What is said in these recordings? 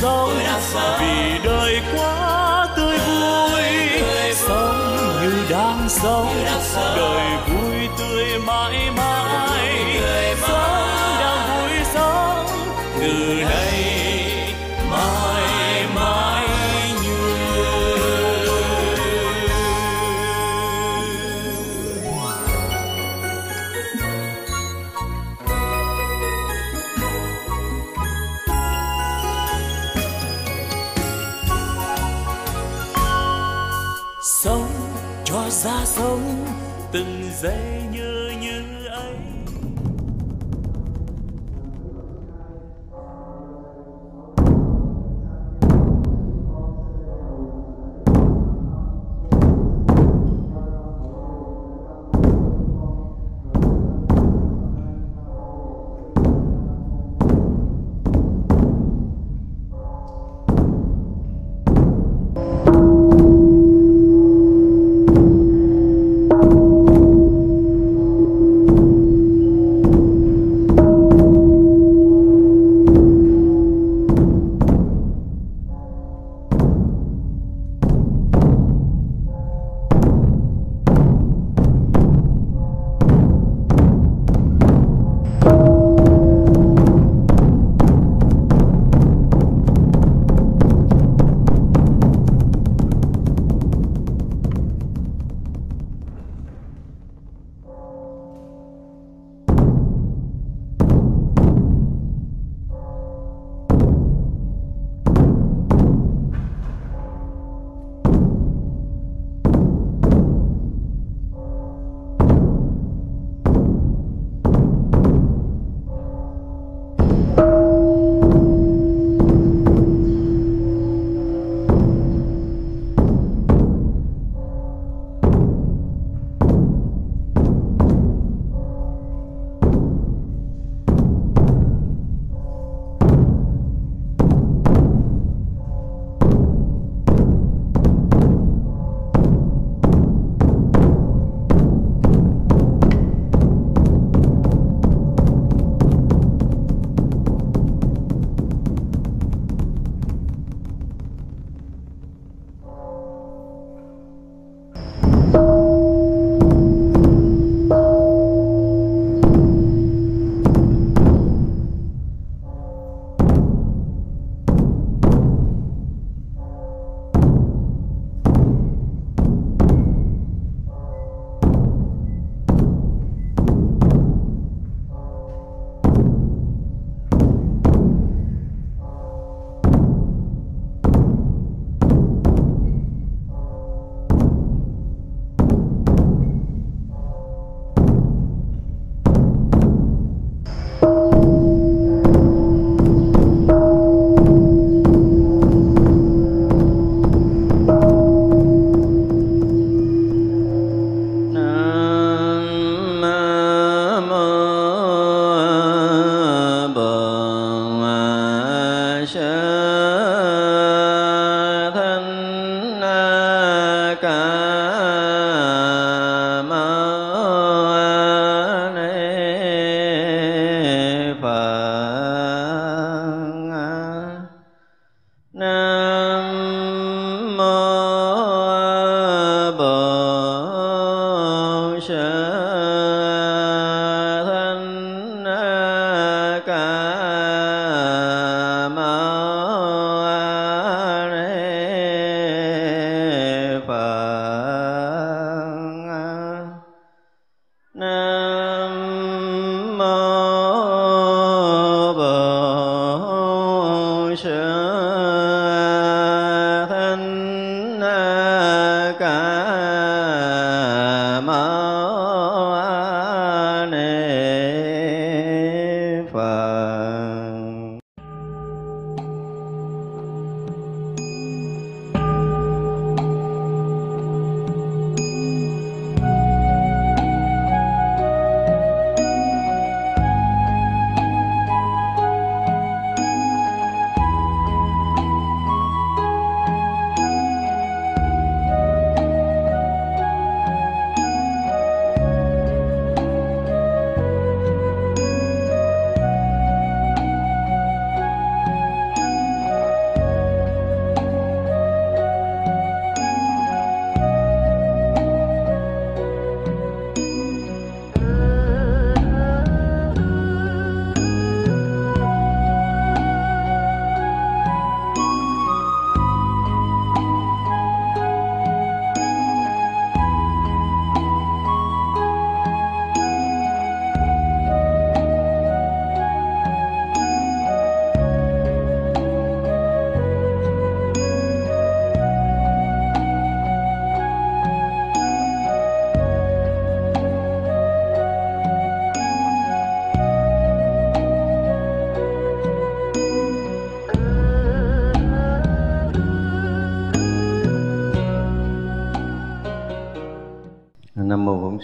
sống vì đời quá tươi vui sống như đang sống. Đời vui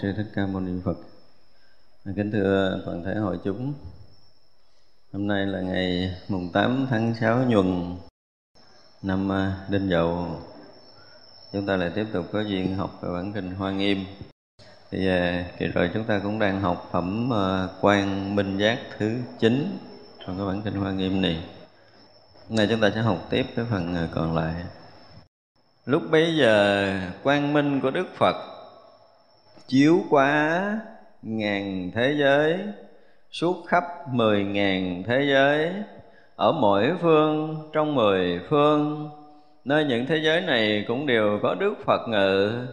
sư thích ca mâu ni phật. Kính thưa toàn thể hội chúng. Hôm nay là ngày mùng 8 tháng 6 nhuần năm à, đinh dậu. Chúng ta lại tiếp tục có duyên học về bản kinh hoa nghiêm. Thì à, kỳ rồi chúng ta cũng đang học phẩm à, Quang quan minh giác thứ 9 trong cái bản kinh hoa nghiêm này. Hôm nay chúng ta sẽ học tiếp cái phần còn lại. Lúc bấy giờ quang minh của đức phật chiếu quá ngàn thế giới, suốt khắp mười ngàn thế giới, ở mỗi phương, trong mười phương, nơi những thế giới này cũng đều có đức phật ngự,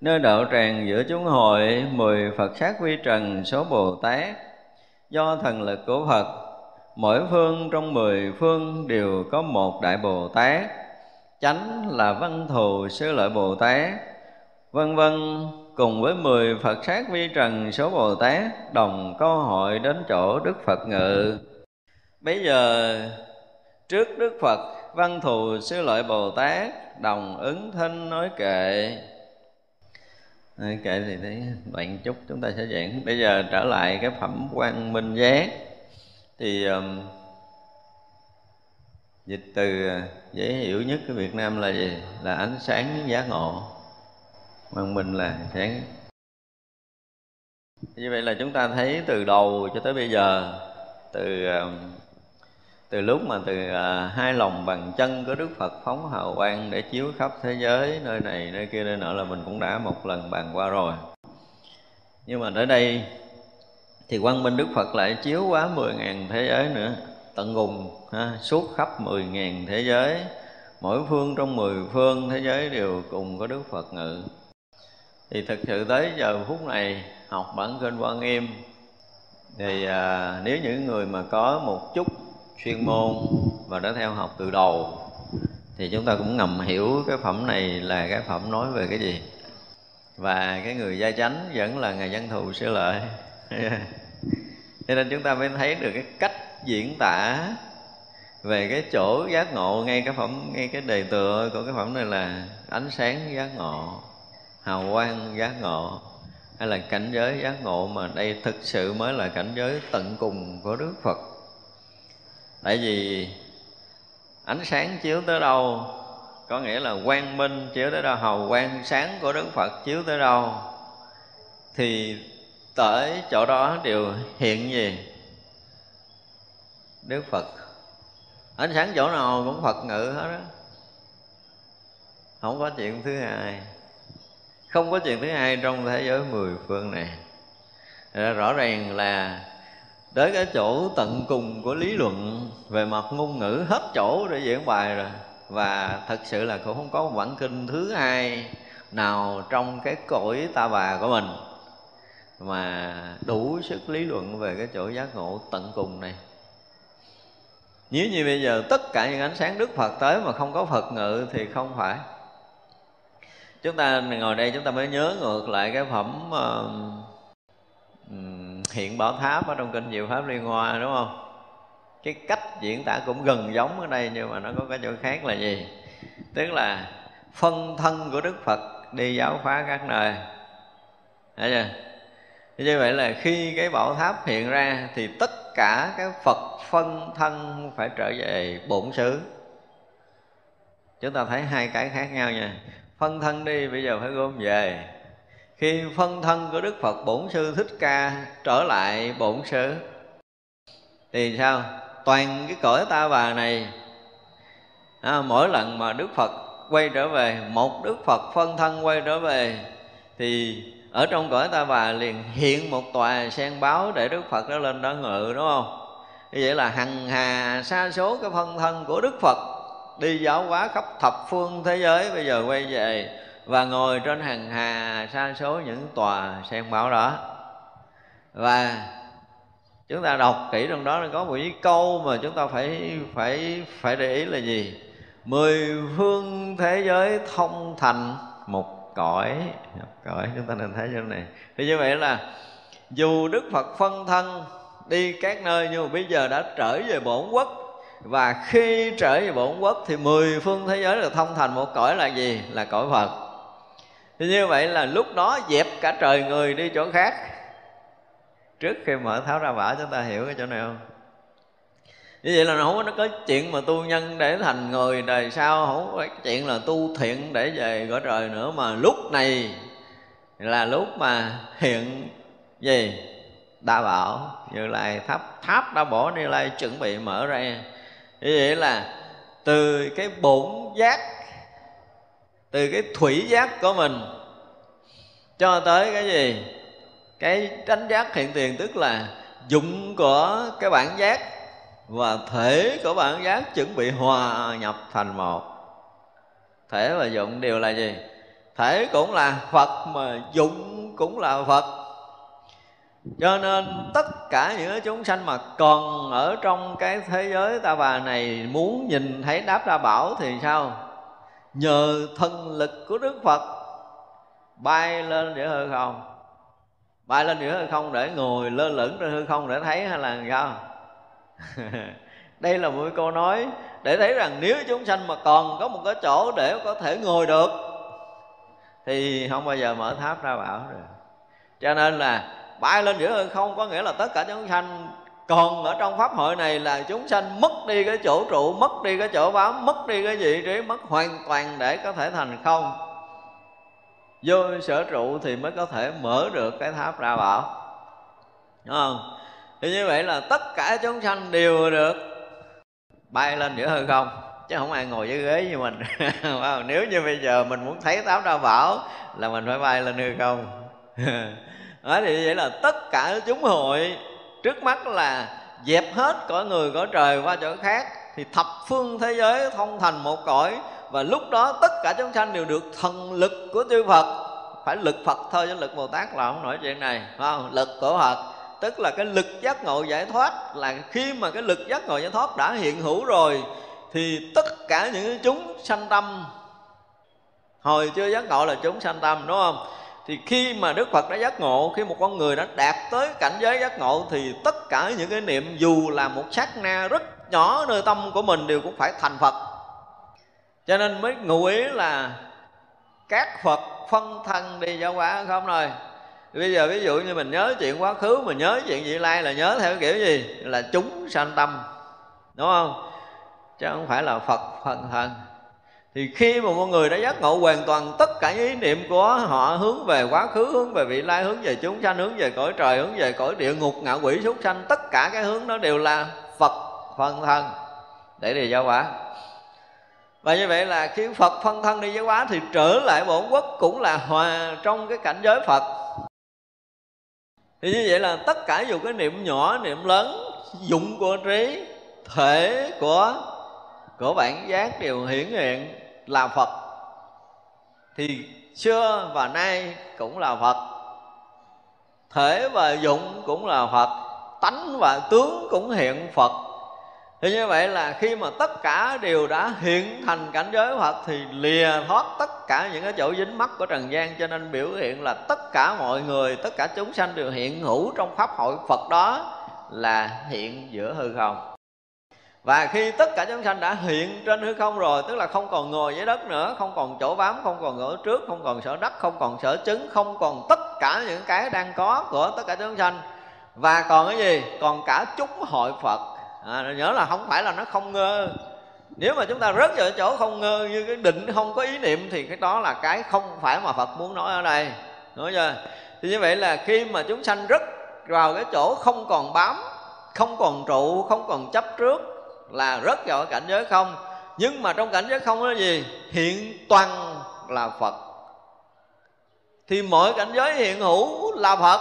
nơi đạo tràng giữa chúng hội, mười phật sát vi trần số bồ tát. Do thần lực của phật, mỗi phương trong mười phương đều có một đại bồ tát. Chánh là văn thù sư lợi bồ tát. Vân vân cùng với mười Phật sát vi trần số Bồ Tát đồng có hội đến chỗ Đức Phật ngự. Bây giờ trước Đức Phật văn thù sư lợi Bồ Tát đồng ứng thân nói kệ. Nói kệ thì thấy đoạn chút chúng ta sẽ giảng. Bây giờ trở lại cái phẩm quan minh giác. Thì um, dịch từ uh, dễ hiểu nhất của Việt Nam là gì? Là ánh sáng giác ngộ văn minh là sáng như vậy là chúng ta thấy từ đầu cho tới bây giờ từ um, từ lúc mà từ à, hai lòng bằng chân của Đức Phật phóng hào quang để chiếu khắp thế giới nơi này nơi kia nơi nọ là mình cũng đã một lần bàn qua rồi. Nhưng mà tới đây thì quang minh Đức Phật lại chiếu quá mười ngàn thế giới nữa tận cùng ha, suốt khắp mười ngàn thế giới. Mỗi phương trong mười phương thế giới đều cùng có Đức Phật ngự thì thực sự tới giờ phút này học bản kinh quan nghiêm thì à, nếu những người mà có một chút chuyên môn và đã theo học từ đầu thì chúng ta cũng ngầm hiểu cái phẩm này là cái phẩm nói về cái gì. Và cái người gia chánh vẫn là ngày dân thù sư lợi. Cho nên chúng ta mới thấy được cái cách diễn tả về cái chỗ giác ngộ ngay cái phẩm ngay cái đề tựa của cái phẩm này là ánh sáng giác ngộ hào quang, giác ngộ. Hay là cảnh giới giác ngộ mà đây thực sự mới là cảnh giới tận cùng của Đức Phật. Tại vì ánh sáng chiếu tới đâu, có nghĩa là quang minh chiếu tới đâu, hào quang sáng của Đức Phật chiếu tới đâu, thì tới chỗ đó đều hiện gì Đức Phật, ánh sáng chỗ nào cũng Phật ngự hết đó không có chuyện thứ hai không có chuyện thứ hai trong thế giới mười phương này. Rõ ràng là tới cái chỗ tận cùng của lý luận về mặt ngôn ngữ hết chỗ để diễn bài rồi. Và thật sự là cũng không có một bản kinh thứ hai nào trong cái cõi ta bà của mình mà đủ sức lý luận về cái chỗ giác ngộ tận cùng này. Nếu như bây giờ tất cả những ánh sáng Đức Phật tới mà không có Phật ngự thì không phải. Chúng ta ngồi đây chúng ta mới nhớ ngược lại cái phẩm uh, hiện bảo tháp ở trong kinh Diệu Pháp Liên Hoa đúng không? Cái cách diễn tả cũng gần giống ở đây nhưng mà nó có cái chỗ khác là gì? Tức là phân thân của Đức Phật đi giáo phá các nơi Thấy chưa? Như vậy là khi cái bảo tháp hiện ra thì tất cả cái Phật phân thân phải trở về bổn xứ Chúng ta thấy hai cái khác nhau nha Phân thân đi bây giờ phải gom về. Khi phân thân của đức phật bổn sư thích ca trở lại bổn sư thì sao? Toàn cái cõi ta bà này à, mỗi lần mà đức phật quay trở về một đức phật phân thân quay trở về thì ở trong cõi ta bà liền hiện một tòa sen báo để đức phật đó lên đó ngự đúng không? Như vậy là hằng hà sa số cái phân thân của đức phật đi giáo hóa khắp thập phương thế giới, bây giờ quay về và ngồi trên hàng hà sa số những tòa sen bảo đó. Và chúng ta đọc kỹ trong đó có một cái câu mà chúng ta phải phải phải để ý là gì? Mười phương thế giới thông thành một cõi. Một cõi, chúng ta nên thấy chỗ này. Thì như vậy là dù đức phật phân thân đi các nơi nhưng mà bây giờ đã trở về bổn quốc và khi trở về bổn quốc thì mười phương thế giới được thông thành một cõi là gì? Là cõi phật. Thì như vậy là lúc đó dẹp cả trời người đi chỗ khác. Trước khi mở tháo ra bả chúng ta hiểu cái chỗ này không? Như vậy là nó không có chuyện mà tu nhân để thành người, đời sau không có chuyện là tu thiện để về cõi trời nữa. Mà lúc này là lúc mà hiện gì? Đa bảo, như lai tháp. Tháp đã bỏ như lai chuẩn bị mở ra như vậy là từ cái bổn giác, từ cái thủy giác của mình cho tới cái gì? Cái tránh giác hiện tiền, tức là dụng của cái bản giác và thể của bản giác chuẩn bị hòa nhập thành một. Thể và dụng đều là gì? Thể cũng là phật mà dụng cũng là phật cho nên tất cả những chúng sanh mà còn ở trong cái thế giới ta bà này muốn nhìn thấy đáp ra bảo thì sao? Nhờ thần lực của đức phật. Bay lên giữa hư không? Bay lên giữa hư không để ngồi lơ lửng trên hư không để thấy hay là sao? Đây là một câu nói để thấy rằng nếu chúng sanh mà còn có một cái chỗ để có thể ngồi được, thì không bao giờ mở tháp ra bảo được. Cho nên là bay lên giữa hư không, có nghĩa là tất cả chúng sanh còn ở trong pháp hội này là chúng sanh mất đi cái chỗ trụ, mất đi cái chỗ bám, mất đi cái vị trí, mất hoàn toàn để có thể thành không. Vô sở trụ thì mới có thể mở được cái tháp ra bảo. Đúng không? Thì như vậy là tất cả chúng sanh đều được bay lên giữa hư không. Chứ không ai ngồi dưới ghế như mình. Nếu như bây giờ mình muốn thấy tháp ra bảo là mình phải bay lên hư không. đó thì vậy là tất cả chúng hội trước mắt là dẹp hết cõi người, cõi trời qua chỗ khác, thì thập phương thế giới thông thành một cõi, và lúc đó tất cả chúng sanh đều được thần lực của chư Phật. Phải lực Phật thôi chứ lực Bồ Tát là không nổi chuyện này không? lực của Phật. Tức là cái lực giác ngộ giải thoát, là khi mà cái lực giác ngộ giải thoát đã hiện hữu rồi, thì tất cả những chúng sanh tâm, hồi chưa giác ngộ là chúng sanh tâm, đúng không? Thì khi mà Đức Phật đã giác ngộ, khi một con người đã đạt tới cảnh giới giác ngộ, thì tất cả những cái niệm dù là một sát na rất nhỏ nơi tâm của mình đều cũng phải thành Phật. Cho nên mới ngụ ý là các Phật phân thân đi giáo hóa không rồi bây giờ ví dụ như mình nhớ chuyện quá khứ, mình nhớ chuyện vị lai là nhớ theo kiểu gì? Là chúng sanh tâm, đúng không? Chứ không phải là phật phân thân thì khi mà mọi người đã giác ngộ hoàn toàn tất cả những ý niệm của họ hướng về quá khứ, hướng về vị lai, hướng về chúng sanh, hướng về cõi trời, hướng về cõi địa ngục, ngạ quỷ, súc sanh, tất cả cái hướng đó đều là phật phân thân. Để đi giáo hóa. Và như vậy là khi Phật phân thân đi giáo hóa thì trở lại bổn quốc cũng là hòa trong cái cảnh giới Phật. Thì như vậy là tất cả dù cái niệm nhỏ, niệm lớn, dụng của trí, thể của của bản giác đều hiển hiện là Phật. Thì xưa và nay cũng là Phật. Thể và dụng cũng là Phật. Tánh và tướng cũng hiện Phật. Thì như vậy là khi mà tất cả đều đã hiện thành cảnh giới Phật thì lìa thoát tất cả những cái chỗ dính mắc của trần gian cho nên biểu hiện là tất cả mọi người, tất cả chúng sanh đều hiện hữu trong pháp hội Phật đó là hiện giữa hư không và khi tất cả chúng sanh đã hiện trên hư không rồi tức là không còn ngồi dưới đất nữa không còn chỗ bám không còn ở trước không còn sở đất không còn sở trứng không còn tất cả những cái đang có của tất cả chúng sanh. Và còn cái gì? Còn cả chúng hội phật. À, nhớ là không phải là nó không ngơ. Nếu mà chúng ta rớt vào chỗ không ngơ như cái định không có ý niệm thì cái đó là cái không phải mà phật muốn nói ở đây. Nói chưa? Thì như vậy là khi mà chúng sanh rất vào cái chỗ không còn bám không còn trụ không còn chấp trước là rất vào cảnh giới không? Nhưng mà trong cảnh giới không là gì. Hiện toàn là phật. Thì mọi cảnh giới hiện hữu là phật.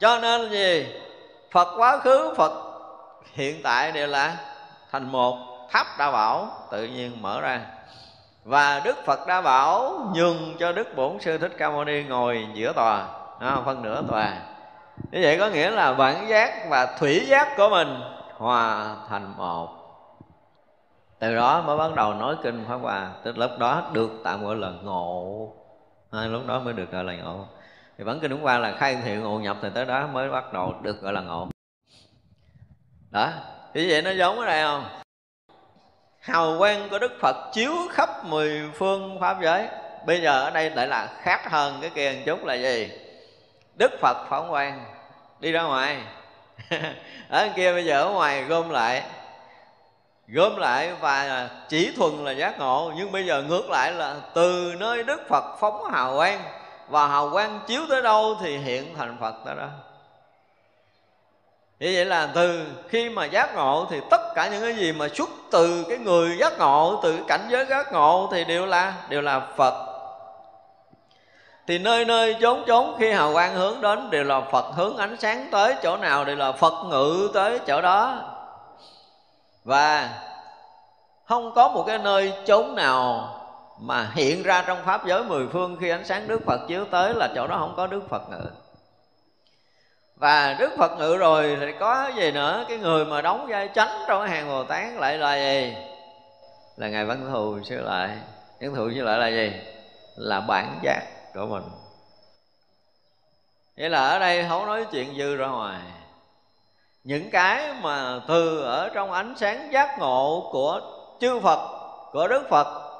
Cho nên là gì? Phật quá khứ, phật hiện tại đều là thành một tháp đa bảo tự nhiên mở ra. Và đức phật đa bảo nhường cho đức bổn sư thích ca mâu ni ngồi giữa tòa à, phân nửa tòa. Như vậy có nghĩa là bản giác và thủy giác của mình hòa thành một. Từ đó mới bắt đầu nói kinh pháp hòa tức lúc đó được tạm gọi là ngộ. À, lúc đó mới được gọi là ngộ. Thì bản kinh đúng qua là khai thiện ngộ nhập thì tới đó mới bắt đầu được gọi là ngộ. Đó thì vậy nó giống ở đây không? Hào quang của đức phật chiếu khắp mười phương pháp giới. Bây giờ ở đây lại là khác hơn cái kia một chút là gì? Đức phật phóng quang đi ra ngoài ở kia bây giờ ở ngoài gom lại. Gom lại và chỉ thuần là giác ngộ. Nhưng bây giờ ngược lại là từ nơi đức phật phóng hào quang và hào quang chiếu tới đâu thì hiện thành phật tới đó. Như vậy là từ khi mà giác ngộ thì tất cả những cái gì mà xuất từ cái người giác ngộ, từ cảnh giới giác ngộ thì đều là đều là phật thì nơi nơi chốn chốn khi hào quang hướng đến đều là phật hướng ánh sáng tới chỗ nào đều là phật ngự tới chỗ đó. Và không có một cái nơi chốn nào mà hiện ra trong pháp giới mười phương khi ánh sáng đức phật chiếu tới là chỗ đó không có đức phật ngự. Và đức phật ngự rồi thì có gì nữa? Cái người mà đóng vai chánh trong cái hàng bồ tát lại là gì? Là ngài văn thù, sư lại. Văn thù, sư lại là gì? Là bản giác của mình. Nghĩa là ở đây không nói chuyện dư ra ngoài. Những cái mà từ ở trong ánh sáng giác ngộ của chư Phật Của Đức Phật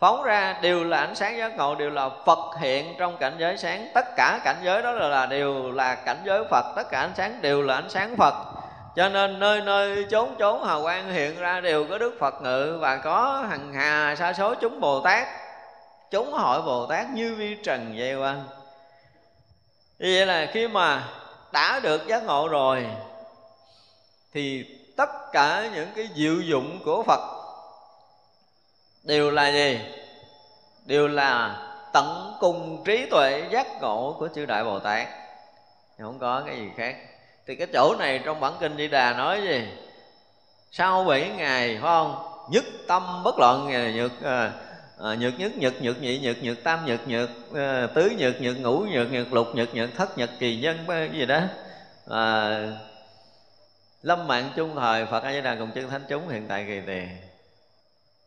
phóng ra đều là ánh sáng giác ngộ đều là Phật hiện trong cảnh giới sáng. Tất cả cảnh giới đó là, là đều là cảnh giới Phật tất cả ánh sáng đều là ánh sáng Phật. Cho nên nơi nơi chốn chốn hào quang hiện ra đều có Đức Phật ngự và có hằng hà sa số chúng Bồ Tát chúng hội Bồ Tát như vi trần dây quan, như vậy là khi mà đã được giác ngộ rồi thì tất cả những cái diệu dụng của Phật đều là gì? Đều là tận cùng trí tuệ giác ngộ của chư đại bồ tát. Không có cái gì khác. Thì cái chỗ này trong bản kinh di đà nói gì? Sau bảy ngày phải không? Nhất tâm bất loạn nhược ờ, à, nhược nhất nhật nhược nhị nhược nhược tam nhược nhược à, tứ nhược nhược ngũ nhược nhược lục nhược nhược thất nhật kỳ nhân cái gì đó. À, lâm mạng chung thời phật a di đà cùng chân thánh chúng hiện tại kỳ tiền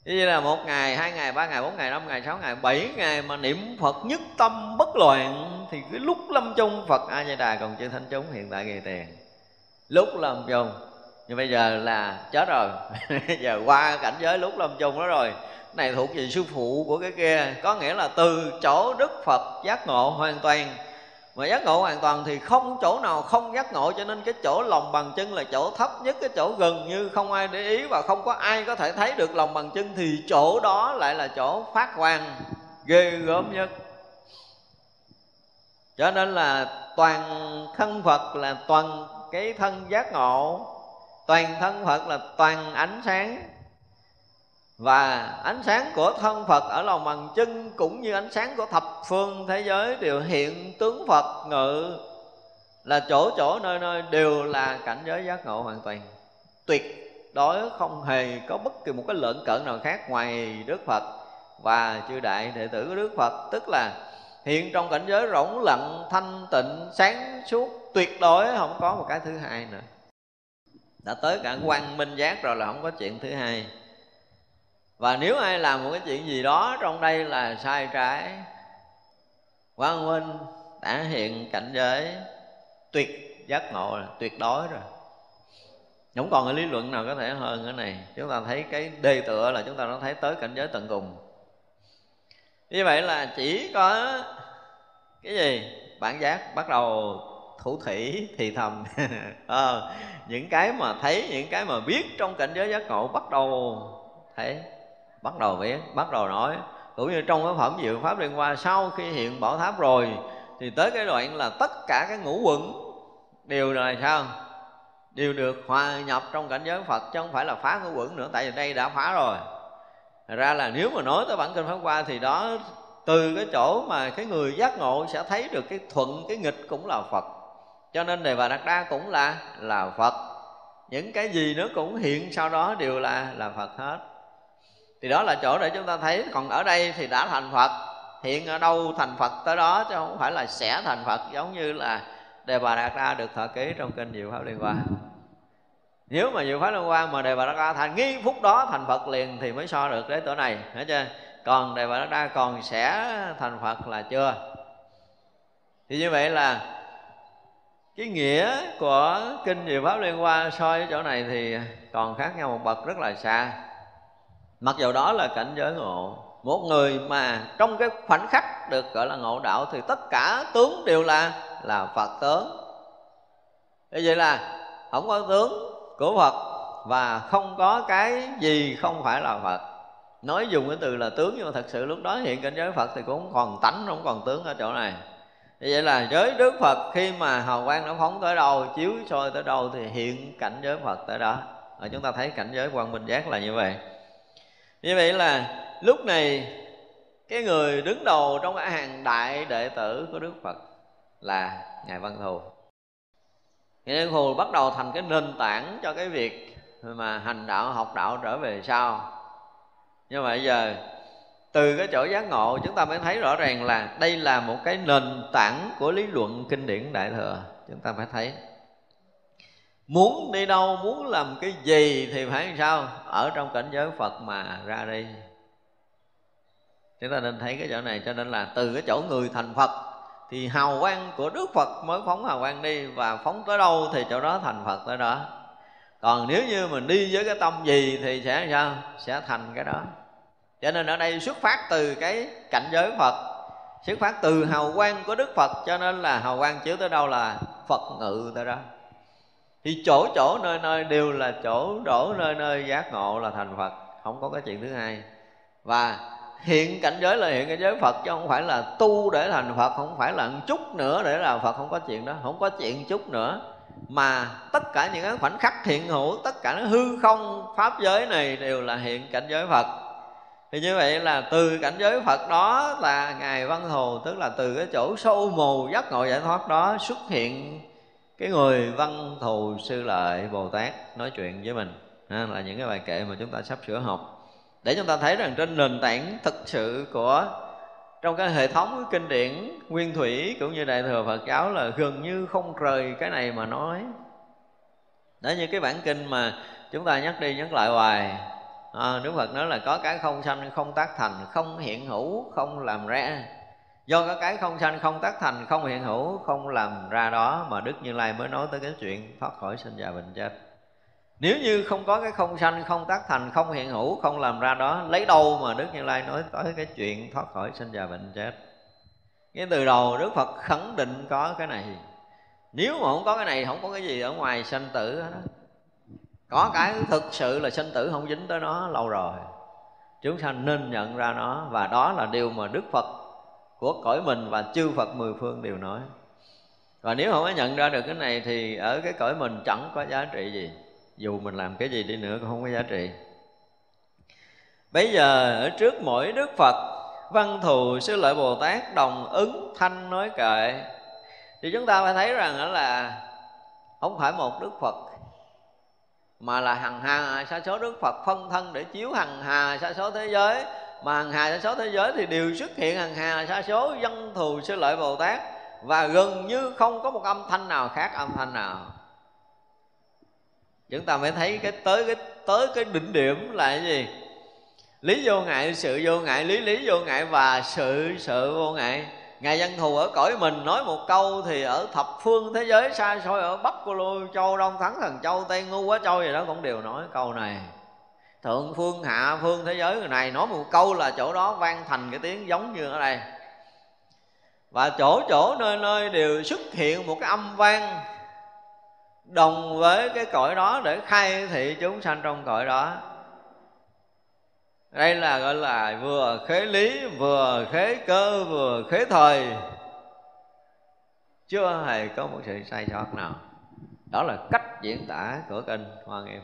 như là một ngày, hai ngày, ba ngày, bốn ngày, năm ngày, sáu ngày, bảy ngày mà niệm Phật nhất tâm bất loạn Thì cái lúc lâm chung Phật A Di Đà còn chư thanh chúng hiện tại kỳ tiền Lúc lâm chung Nhưng bây giờ là chết rồi. Giờ qua cảnh giới lúc lâm chung đó rồi. Này thuộc về sư phụ của cái kia, Có nghĩa là từ chỗ Đức Phật giác ngộ hoàn toàn. Mà giác ngộ hoàn toàn thì không chỗ nào không giác ngộ, cho nên cái chỗ lòng bằng chân là chỗ thấp nhất, cái chỗ gần như không ai để ý và không có ai có thể thấy được lòng bằng chân, thì chỗ đó lại là chỗ phát quang, ghê gớm nhất. Cho nên là toàn thân phật là toàn cái thân giác ngộ, toàn thân phật là toàn ánh sáng và ánh sáng của thân Phật ở lòng bàn chân cũng như ánh sáng của thập phương thế giới đều hiện tướng Phật ngự. Là chỗ chỗ, nơi nơi đều là cảnh giới giác ngộ hoàn toàn. Tuyệt đối không hề có bất kỳ một cái lợn cận nào khác ngoài Đức Phật và chư đại đệ tử của Đức Phật. Tức là hiện trong cảnh giới rỗng lặng, thanh tịnh, sáng suốt, tuyệt đối không có một cái thứ hai nữa. Đã tới cả quang minh giác rồi là không có chuyện thứ hai và nếu ai làm một cái chuyện gì đó trong đây là sai trái quang minh đã hiện cảnh giới tuyệt giác ngộ là tuyệt đối rồi. Không còn cái lý luận nào có thể hơn cái này. Chúng ta thấy cái đề tựa là chúng ta đã thấy tới cảnh giới tận cùng. Như vậy là chỉ có cái gì? Bản giác bắt đầu thủ thủy thì thầm. À, những cái mà thấy những cái mà biết trong cảnh giới giác ngộ bắt đầu thấy bắt đầu biết bắt đầu nói. Cũng như trong cái phẩm diệu pháp liên Hoa, sau khi hiện bảo tháp rồi, thì tới cái đoạn là tất cả cái ngũ quẩn đều là sao? Đều được hòa nhập trong cảnh giới Phật, chứ không phải là phá ngũ quẩn nữa, tại vì đây đã phá rồi. Thật ra là nếu mà nói tới bản kinh pháp qua thì đó, từ cái chỗ mà cái người giác ngộ sẽ thấy được cái thuận, cái nghịch cũng là Phật. Cho nên đề bà đạt đa cũng là là Phật. Những cái gì nó cũng hiện sau đó đều là là Phật hết thì đó là chỗ để chúng ta thấy, còn ở đây thì đã thành Phật. Hiện ở đâu thành Phật tới đó chứ không phải là sẽ thành Phật, giống như là Đề Bà Đạt ra được thọ ký trong kinh Diệu Pháp Liên Hoa. Nếu mà Diệu Pháp Liên Hoa mà Đề Bà Đạt ra thành, nghi phút đó thành Phật liền thì mới so được đến tổ này hiểu chưa? Còn Đề Bà Đạt ra còn sẽ thành Phật là chưa? Thì như vậy là cái nghĩa của kinh Diệu Pháp Liên Hoa so với chỗ này thì còn khác nhau một bậc rất là xa mặc dù đó là cảnh giới ngộ, một người mà trong cái khoảnh khắc được gọi là ngộ đạo thì tất cả tướng đều là là phật tướng. Như vậy là không có tướng của phật và không có cái gì không phải là phật. Nói dùng cái từ là tướng nhưng mà thật sự lúc đó hiện cảnh giới phật thì cũng còn tánh, không còn tướng ở chỗ này. Như vậy là giới đức phật khi mà hào quang nó phóng tới đâu, chiếu soi tới đâu thì hiện cảnh giới phật tới đó. Và chúng ta thấy cảnh giới quang minh giác là như vậy như vậy là lúc này cái người đứng đầu trong cái hàng đại đệ tử của đức phật là ngài văn thù. Ngài văn thù bắt đầu thành cái nền tảng cho cái việc mà hành đạo, học đạo trở về sau. Nhưng mà bây giờ, từ cái chỗ giác ngộ, chúng ta mới thấy rõ ràng là đây là một cái nền tảng của lý luận kinh điển đại thừa. Chúng ta phải thấy muốn đi đâu, muốn làm cái gì thì phải làm sao? Ở trong cảnh giới phật mà ra đi. Chúng ta nên thấy cái chỗ này, cho nên là từ cái chỗ người thành phật thì hào quang của đức phật mới phóng hào quang đi, và phóng tới đâu thì chỗ đó thành phật tới đó. Còn nếu như mình đi với cái tâm gì thì sẽ làm sao? Sẽ thành cái đó. Cho nên ở đây xuất phát từ cái cảnh giới phật, xuất phát từ hào quang của đức phật, cho nên là hào quang chiếu tới đâu là phật ngự tới đó thì chỗ chỗ nơi nơi đều là chỗ đổ nơi nơi giác ngộ là thành phật. Không có cái chuyện thứ hai. Và hiện cảnh giới là hiện cảnh giới phật, chứ không phải là tu để thành phật, không phải là một chút nữa để là phật, không có chuyện đó. Không có chuyện chút nữa. Mà tất cả những cái khoảnh khắc hiện hữu, tất cả nó hư không pháp giới này đều là hiện cảnh giới phật. Thì như vậy là từ cảnh giới phật đó là ngài văn hồ, tức là từ cái chỗ sâu mù giác ngộ giải thoát đó xuất hiện cái người văn thù sư lợi bồ tát nói chuyện với mình ha, là những cái bài kệ mà chúng ta sắp sửa học. Để chúng ta thấy rằng trên nền tảng thực sự của trong cái hệ thống kinh điển nguyên thủy cũng như đại thừa Phật giáo là gần như không rời cái này mà nói. Đó như cái bản kinh mà chúng ta nhắc đi nhắc lại hoài. À, Đức Phật nói là có cái không sanh không tác thành không hiện hữu không làm ra do có cái không sanh, không tác thành, không hiện hữu, không làm ra đó mà đức như lai mới nói tới cái chuyện thoát khỏi sinh già bệnh chết. Nếu như không có cái không sanh, không tác thành, không hiện hữu, không làm ra đó, lấy đâu mà đức như lai nói tới cái chuyện thoát khỏi sinh già bệnh chết? Cái từ đầu đức phật khẳng định có cái này. Nếu mà không có cái này, không có cái gì ở ngoài sanh tử đó có cái thực sự là sinh tử không dính tới nó, lâu rồi. Chúng sanh nên nhận ra nó và đó là điều mà đức phật của cõi mình và chư Phật mười phương đều nói. Và nếu không có nhận ra được cái này thì ở cái cõi mình chẳng có giá trị gì. Dù mình làm cái gì đi nữa cũng không có giá trị. Bây giờ ở trước mỗi đức phật, văn thù sư lợi bồ tát đồng ứng thanh nói kệ. Thì chúng ta phải thấy rằng là không phải một đức phật, mà là hằng hà, sa số đức phật phân thân để chiếu hằng hà sa số thế giới mà hằng hà sa số thế giới thì đều xuất hiện hằng hà sa số dân thù sư lợi bồ tát. Và gần như không có một âm thanh nào khác âm thanh nào. Chúng ta mới thấy cái tới cái tới cái đỉnh điểm là cái gì? Lý vô ngại, sự vô ngại, lý lý vô ngại và sự sự vô ngại. Ngài dân thù ở cõi mình nói một câu thì ở thập phương thế giới xa xôi ở bắc cô lô, châu đông, thắng thần châu, tây ngu quá châu gì đó cũng đều nói câu này thượng phương, hạ phương thế giới người này nói một câu là chỗ đó vang thành cái tiếng giống như ở đây. Và chỗ chỗ nơi nơi đều xuất hiện một cái âm vang đồng với cái cõi đó để khai thị chúng sanh trong cõi đó. Đây là, gọi là, vừa khế lý, vừa khế cơ, vừa khế thời. Chưa hề có một sự sai sót nào. Đó là cách diễn tả của kinh hoa nghiêm.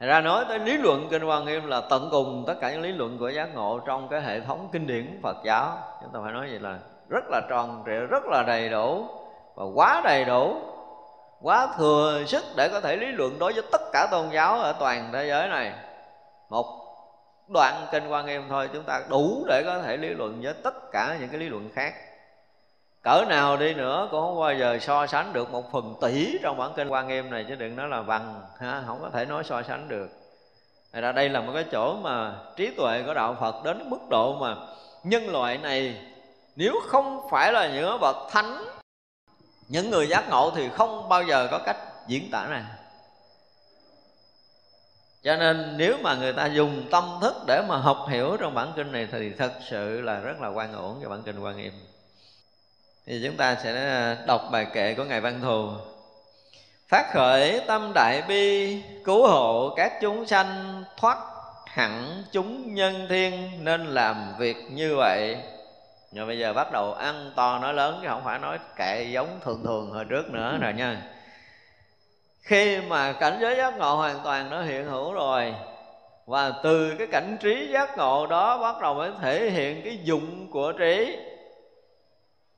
Thật ra nói tới lý luận kinh quan Nghiêm là tận cùng tất cả những lý luận của giác ngộ trong cái hệ thống kinh điển Phật giáo. Chúng ta phải nói vậy là rất là tròn trịa, rất là đầy đủ và quá đầy đủ, quá thừa sức để có thể lý luận đối với tất cả tôn giáo ở toàn thế giới này. Một đoạn kinh quan Nghiêm thôi chúng ta đủ để có thể lý luận với tất cả những cái lý luận khác cỡ nào đi nữa cũng không bao giờ so sánh được một phần tỷ trong bản kinh quan nghiêm này, chứ đừng nói là bằng, ha, không có thể nói so sánh được. Thật ra đây là một cái chỗ mà trí tuệ của đạo Phật đến mức độ mà nhân loại này, nếu không phải là những bậc thánh, những người giác ngộ thì không bao giờ có cách diễn tả này cho nên nếu mà người ta dùng tâm thức để mà học hiểu trong bản kinh này thì thật sự là rất là quan ổn cho bản kinh quan nghiêm thì chúng ta sẽ à, đọc bài kệ của ngài văn thù. Phát khởi tâm đại bi, cứu hộ các chúng sanh, thoát hẳn chúng nhân thiên, nên làm việc như vậy. Rồi bây giờ bắt đầu ăn to nói lớn, chứ không phải nói kệ giống thường thường hồi trước nữa rồi nha. Khi mà cảnh giới giác ngộ hoàn toàn nó hiện hữu rồi, và từ cái cảnh trí giác ngộ đó bắt đầu mới thể hiện cái dụng của trí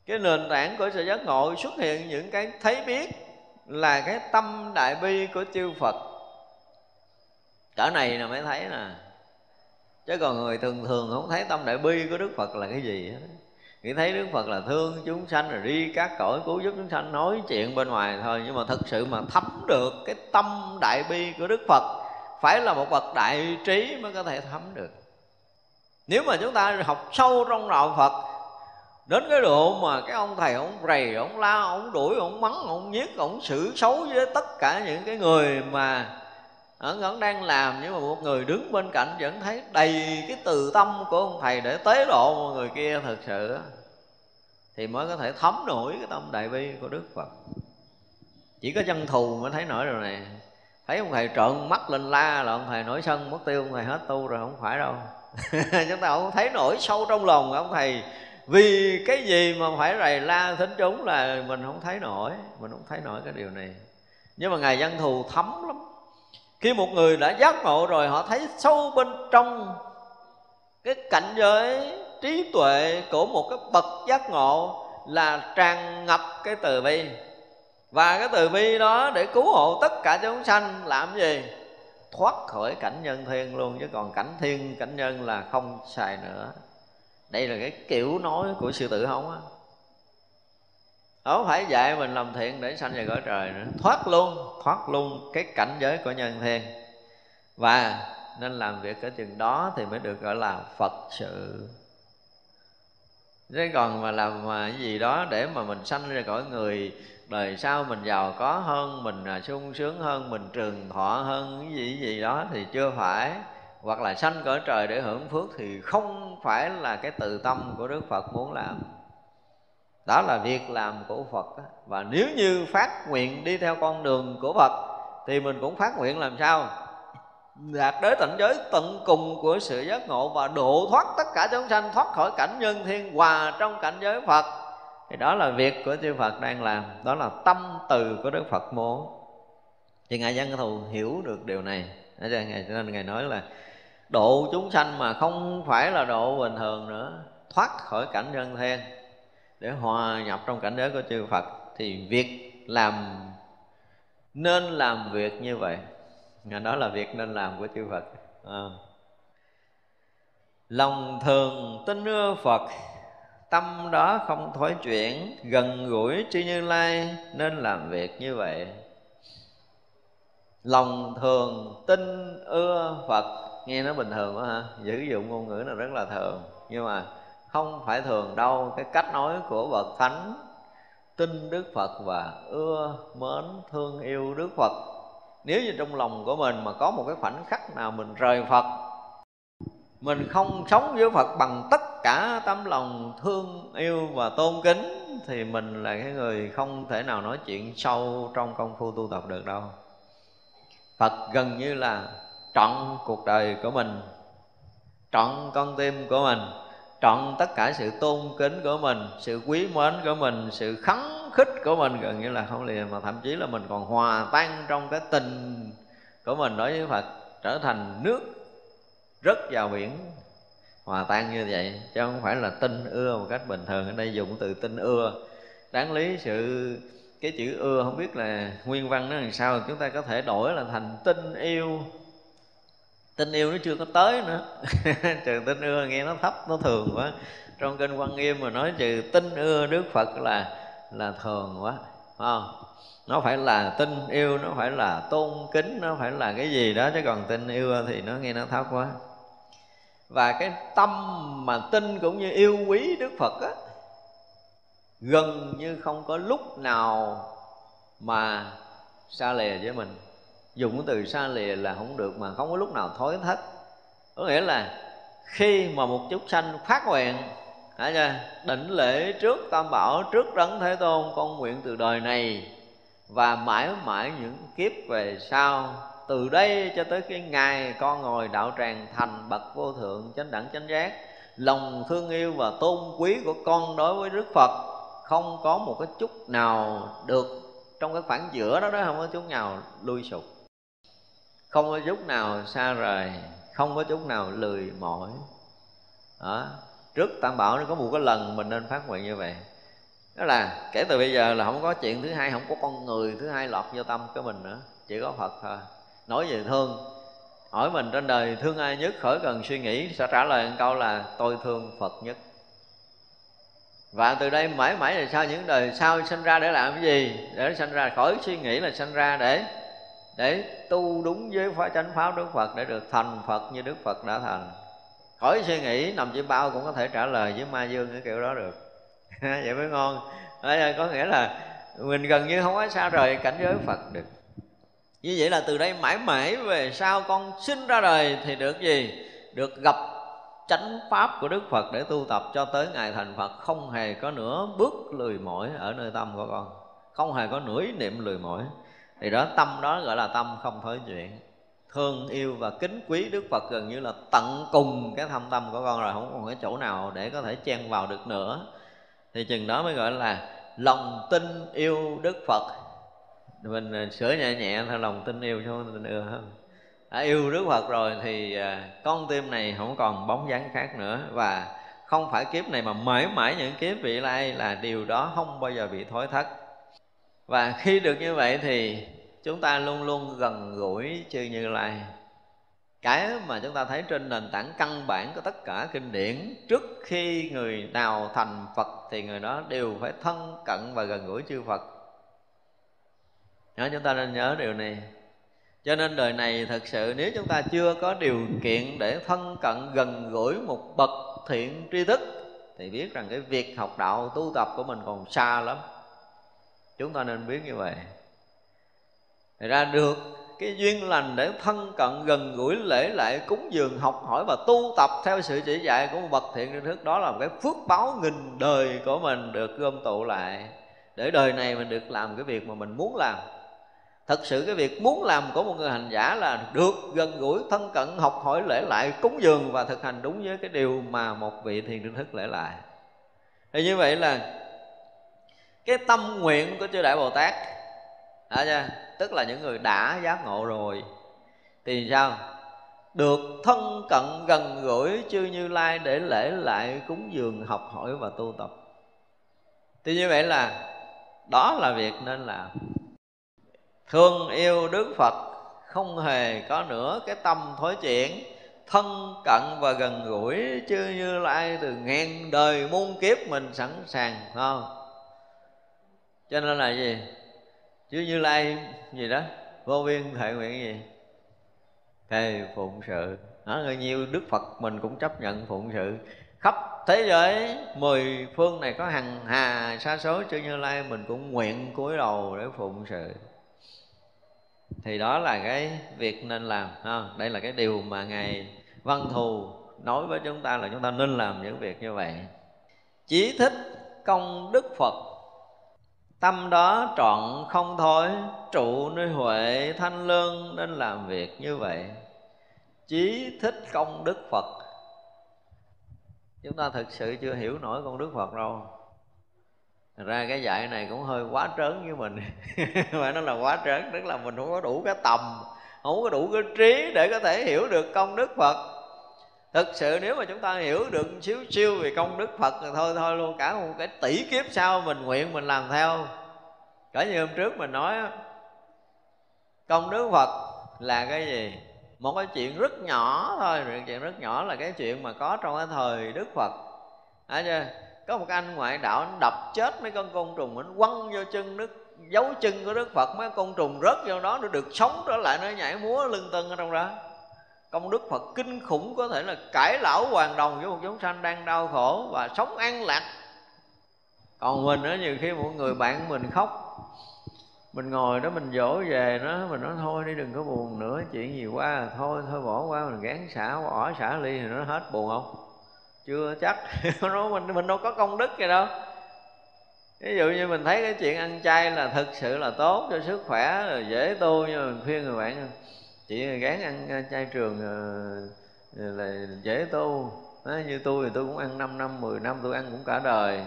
cái nền tảng của sự giác ngộ xuất hiện những cái thấy biết là cái tâm đại bi của chư Phật. Cỡ này là mới thấy nè. Chứ còn người thường thường không thấy tâm đại bi của Đức Phật là cái gì hết. Chỉ thấy Đức Phật là thương chúng sanh, rồi đi các cõi cứu giúp chúng sanh, nói chuyện bên ngoài thôi. Nhưng mà thật sự mà thấm được cái tâm đại bi của Đức Phật, phải là một bậc đại trí mới có thể thấm được. Nếu mà chúng ta học sâu trong đạo Phật đến cái độ mà cái ông thầy, ông rầy, ông la, ông đuổi, ông mắng, ông giết ông xử xấu với tất cả những cái người mà ở vẫn đang làm. Nhưng mà một người đứng bên cạnh vẫn thấy đầy cái từ tâm của ông thầy để tế độ một người kia thực sự thì mới có thể thấm nổi cái tâm đại bi của đức phật. Chỉ có dân thù mới thấy nổi rồi này. Thấy ông thầy trợn mắt lên la là ông thầy nổi sân, mất tiêu, ông thầy hết tu rồi không phải đâu. Chúng ta không thấy nổi sâu trong lòng ông thầy vì cái gì mà phải rầy la thính chúng là mình không thấy nổi, mình không thấy nổi cái điều này. Nhưng mà ngài văn thù thấm lắm. Khi một người đã giác ngộ rồi, họ thấy sâu bên trong cái cảnh giới trí tuệ của một cái bậc giác ngộ là tràn ngập cái từ bi. Và cái từ bi đó để cứu hộ tất cả chúng sanh làm gì? Thoát khỏi cảnh nhân thiên luôn, chứ còn cảnh thiên, cảnh nhân là không xài nữa đây là cái kiểu nói của sư tử không á? Không phải dạy mình làm thiện để sanh về cõi trời nữa. Thoát luôn thoát luôn cái cảnh giới của nhân thiên. Và nên làm việc ở chừng đó thì mới được gọi là phật sự. Chứ còn mà làm mà cái gì đó để mà mình sanh ra cõi người, đời sau mình giàu có hơn, mình sung sướng hơn, mình trường thọ hơn, cái gì cái gì đó thì chưa phải hoặc là sanh cõi trời để hưởng phước thì không phải là cái từ tâm của đức phật muốn làm. Đó là việc làm của phật và nếu như phát nguyện đi theo con đường của phật, thì mình cũng phát nguyện làm sao? Đạt đến tận giới tận cùng của sự giác ngộ và độ thoát tất cả chúng sanh thoát khỏi cảnh nhân thiên hòa trong cảnh giới phật. Thì đó là việc của chư phật đang làm. Đó là tâm từ của đức phật muốn. Thì ngài văn thù hiểu được điều này. Cho nên ngài nói là độ chúng sanh mà không phải là độ bình thường nữa, thoát khỏi cảnh nhân thiên. Để hòa nhập trong cảnh giới của chư Phật thì việc làm nên làm việc như vậy. Đó là việc nên làm của chư Phật. À. lòng thường tin ưa Phật, tâm đó không thối chuyển, gần gũi chư như lai nên làm việc như vậy. Lòng thường tin ưa phật nghe nó bình thường quá ha. Sử dụng ngôn ngữ là rất là thường. Nhưng mà không phải thường đâu. Cái cách nói của bậc thánh, tin đức phật và ưa mến, thương yêu đức phật. Nếu như trong lòng của mình mà có một cái khoảnh khắc nào mình rời phật, mình không sống với phật bằng tất cả tấm lòng thương yêu và tôn kính, thì mình là cái người không thể nào nói chuyện sâu trong công phu tu tập được đâu. Phật gần như là trọn cuộc đời của mình, trọn con tim của mình, trọn tất cả sự tôn kính của mình, sự quý mến của mình, sự khấn khích của mình. Gần như là không liền mà thậm chí là mình còn hòa tan trong cái tình của mình. Đối với phật, trở thành nước rất vào biển, hòa tan như vậy. Chứ không phải là tin ưa một cách bình thường. Ở đây dùng từ tin ưa. Đáng lý sự, cái chữ ưa không biết là nguyên văn nó làm sao. Chúng ta có thể đổi là thành tin yêu tình yêu nó chưa có tới nữa. Trừ tin ưa nghe nó thấp, nó thường quá. Trong kinh quan nghiêm mà nói trừ tin ưa đức phật là là thường quá không? Nó phải là tin yêu, nó phải là tôn kính, nó phải là cái gì đó, chứ còn tin yêu thì nó nghe nó thấp quá. Và cái tâm mà tin cũng như yêu quý đức phật á, gần như không có lúc nào mà xa lìa với mình dùng cái từ xa lìa là không được mà không có lúc nào thối thất có nghĩa là khi mà một chút sanh phát nguyện, hả chưa? định lễ trước tam bảo, trước đấng thế tôn, con nguyện từ đời này và mãi mãi những kiếp về sau, từ đây cho tới cái ngày con ngồi đạo tràng thành bậc vô thượng, chánh đẳng, chánh giác, lòng thương yêu và tôn quý của con đối với đức phật, không có một cái chút nào được trong cái khoảng giữa đó đó, không có chút nào lui sụp không có chút nào xa rời, không có chút nào lười mỏi. Đó. Trước tam bảo nó có một cái lần mình nên phát nguyện như vậy. Đó là kể từ bây giờ là không có chuyện thứ hai, không có con người thứ hai lọt vô tâm của mình nữa. Chỉ có phật thôi. Nói về thương. Hỏi mình trên đời thương ai nhất, khỏi cần suy nghĩ, sẽ trả lời một câu là tôi thương phật nhất. Và từ đây mãi mãi là sao những đời sau sinh ra để làm cái gì? Để sinh ra khỏi suy nghĩ là sinh ra để để tu đúng với phá chánh pháp đức phật để được thành phật như đức phật đã thành. Khỏi suy nghĩ nằm chỉ bao cũng có thể trả lời với ma dương cái kiểu đó được. Vậy mới ngon. Đấy, có nghĩa là mình gần như không có xa rời cảnh giới phật được. Như vậy là từ đây mãi mãi về sau con sinh ra đời thì được gì? Được gặp chánh pháp của đức phật để tu tập cho tới ngày thành phật. Không hề có nửa bước lười mỏi ở nơi tâm của con. Không hề có nửa ý niệm lười mỏi thì đó, tâm đó gọi là tâm không thối chuyện thương yêu và kính quý đức phật gần như là tận cùng cái thâm tâm của con rồi, không còn cái chỗ nào để có thể chen vào được nữa. Thì chừng đó mới gọi là lòng tin yêu đức phật. Mình sửa nhẹ nhẹ theo lòng tin yêu chứ không tin yêu hơn đã yêu đức phật rồi thì à, con tim này không còn bóng dáng khác nữa. Và không phải kiếp này mà mãi mãi những kiếp vị lai là điều đó không bao giờ bị thối thất và khi được như vậy thì chúng ta luôn luôn gần gũi chư như lai. Cái mà chúng ta thấy trên nền tảng căn bản của tất cả kinh điển trước khi người nào thành phật thì người đó đều phải thân cận và gần gũi chư phật. Đó, chúng ta nên nhớ điều này. Cho nên đời này thật sự nếu chúng ta chưa có điều kiện để thân cận gần gũi một bậc thiện tri thức thì biết rằng cái việc học đạo tu tập của mình còn xa lắm chúng ta nên biết như vậy. Thì ra được cái duyên lành để thân cận, gần gũi, lễ lại cúng dường, học hỏi và tu tập theo sự chỉ dạy của một bậc thiện tri thức, đó là một cái phước báo nghìn đời của mình được gom tụ lại. Để đời này mình được làm cái việc mà mình muốn làm. Thật sự cái việc muốn làm của một người hành giả là được gần gũi, thân cận, học hỏi, lễ lại cúng dường và thực hành đúng với cái điều mà một vị thiền tri thức lễ lại. Thì như vậy là cái tâm nguyện của chư đại bồ tát. Đó chưa? tức là những người đã giác ngộ rồi. Thì sao? Được thân cận gần gũi chư như lai để lễ lại cúng dường học hỏi và tu tập. Thì như vậy là đó là việc nên làm. Thương yêu đức phật không hề có nữa cái tâm thối chuyển. Thân cận và gần gũi chư như lai từ ngàn đời muôn kiếp mình sẵn sàng không? Cho nên là gì? Chứ như lai gì đó vô biên thệ nguyện gì? Thề phụng sự. Đó, người nhiều đức phật mình cũng chấp nhận phụng sự. Khắp thế giới mười phương này có hằng hà sa số. Chư như lai mình cũng nguyện cúi đầu để phụng sự. Thì đó là cái việc nên làm ha. đây là cái điều mà ngài văn thù nói với chúng ta là chúng ta nên làm những việc như vậy. Chí thích công đức phật tâm đó trọn không thôi, trụ nơi huệ thanh lương nên làm việc như vậy. Chí thích công đức phật. Chúng ta thực sự chưa hiểu nổi con đức phật đâu. Ra cái dạy này cũng hơi quá trớn với mình. Mà nó là quá trớn, tức là mình không có đủ cái tầm, không có đủ cái trí để có thể hiểu được công đức phật thực sự nếu mà chúng ta hiểu được xíu siêu về công đức phật thì thôi thôi luôn cả một cái tỷ kiếp sau mình nguyện mình làm theo. Cả như hôm trước mình nói công đức phật là cái gì? Một cái chuyện rất nhỏ thôi một chuyện rất nhỏ là cái chuyện mà có trong cái thời đức phật. À, chưa? có một anh ngoại đạo anh đập chết mấy con côn trùng anh quăng vô chân đức dấu chân của đức phật mấy con trùng rớt vô đó nó được sống trở lại nó nhảy múa lưng tân ở trong đó công đức phật kinh khủng có thể là cải lão hoàn đồng với một chúng sanh đang đau khổ và sống an lạc. Còn mình đó nhiều khi một người bạn mình khóc, mình ngồi đó mình dỗ về nó, mình nói thôi đi đừng có buồn nữa, chuyện gì qua thôi thôi bỏ qua, mình gán xả, bỏ xả ly thì nó hết buồn không? Chưa chắc. Nó, mình mình đâu có công đức gì đâu. Ví dụ như mình thấy cái chuyện ăn chay là thực sự là tốt cho sức khỏe là dễ tu, nhưng mà mình khuyên người bạn chỉ gán ăn ờ, chay trường ờ, ờ, là dễ tu. Đó, như tôi thì tôi cũng ăn 5 năm 10 năm tôi ăn cũng cả đời.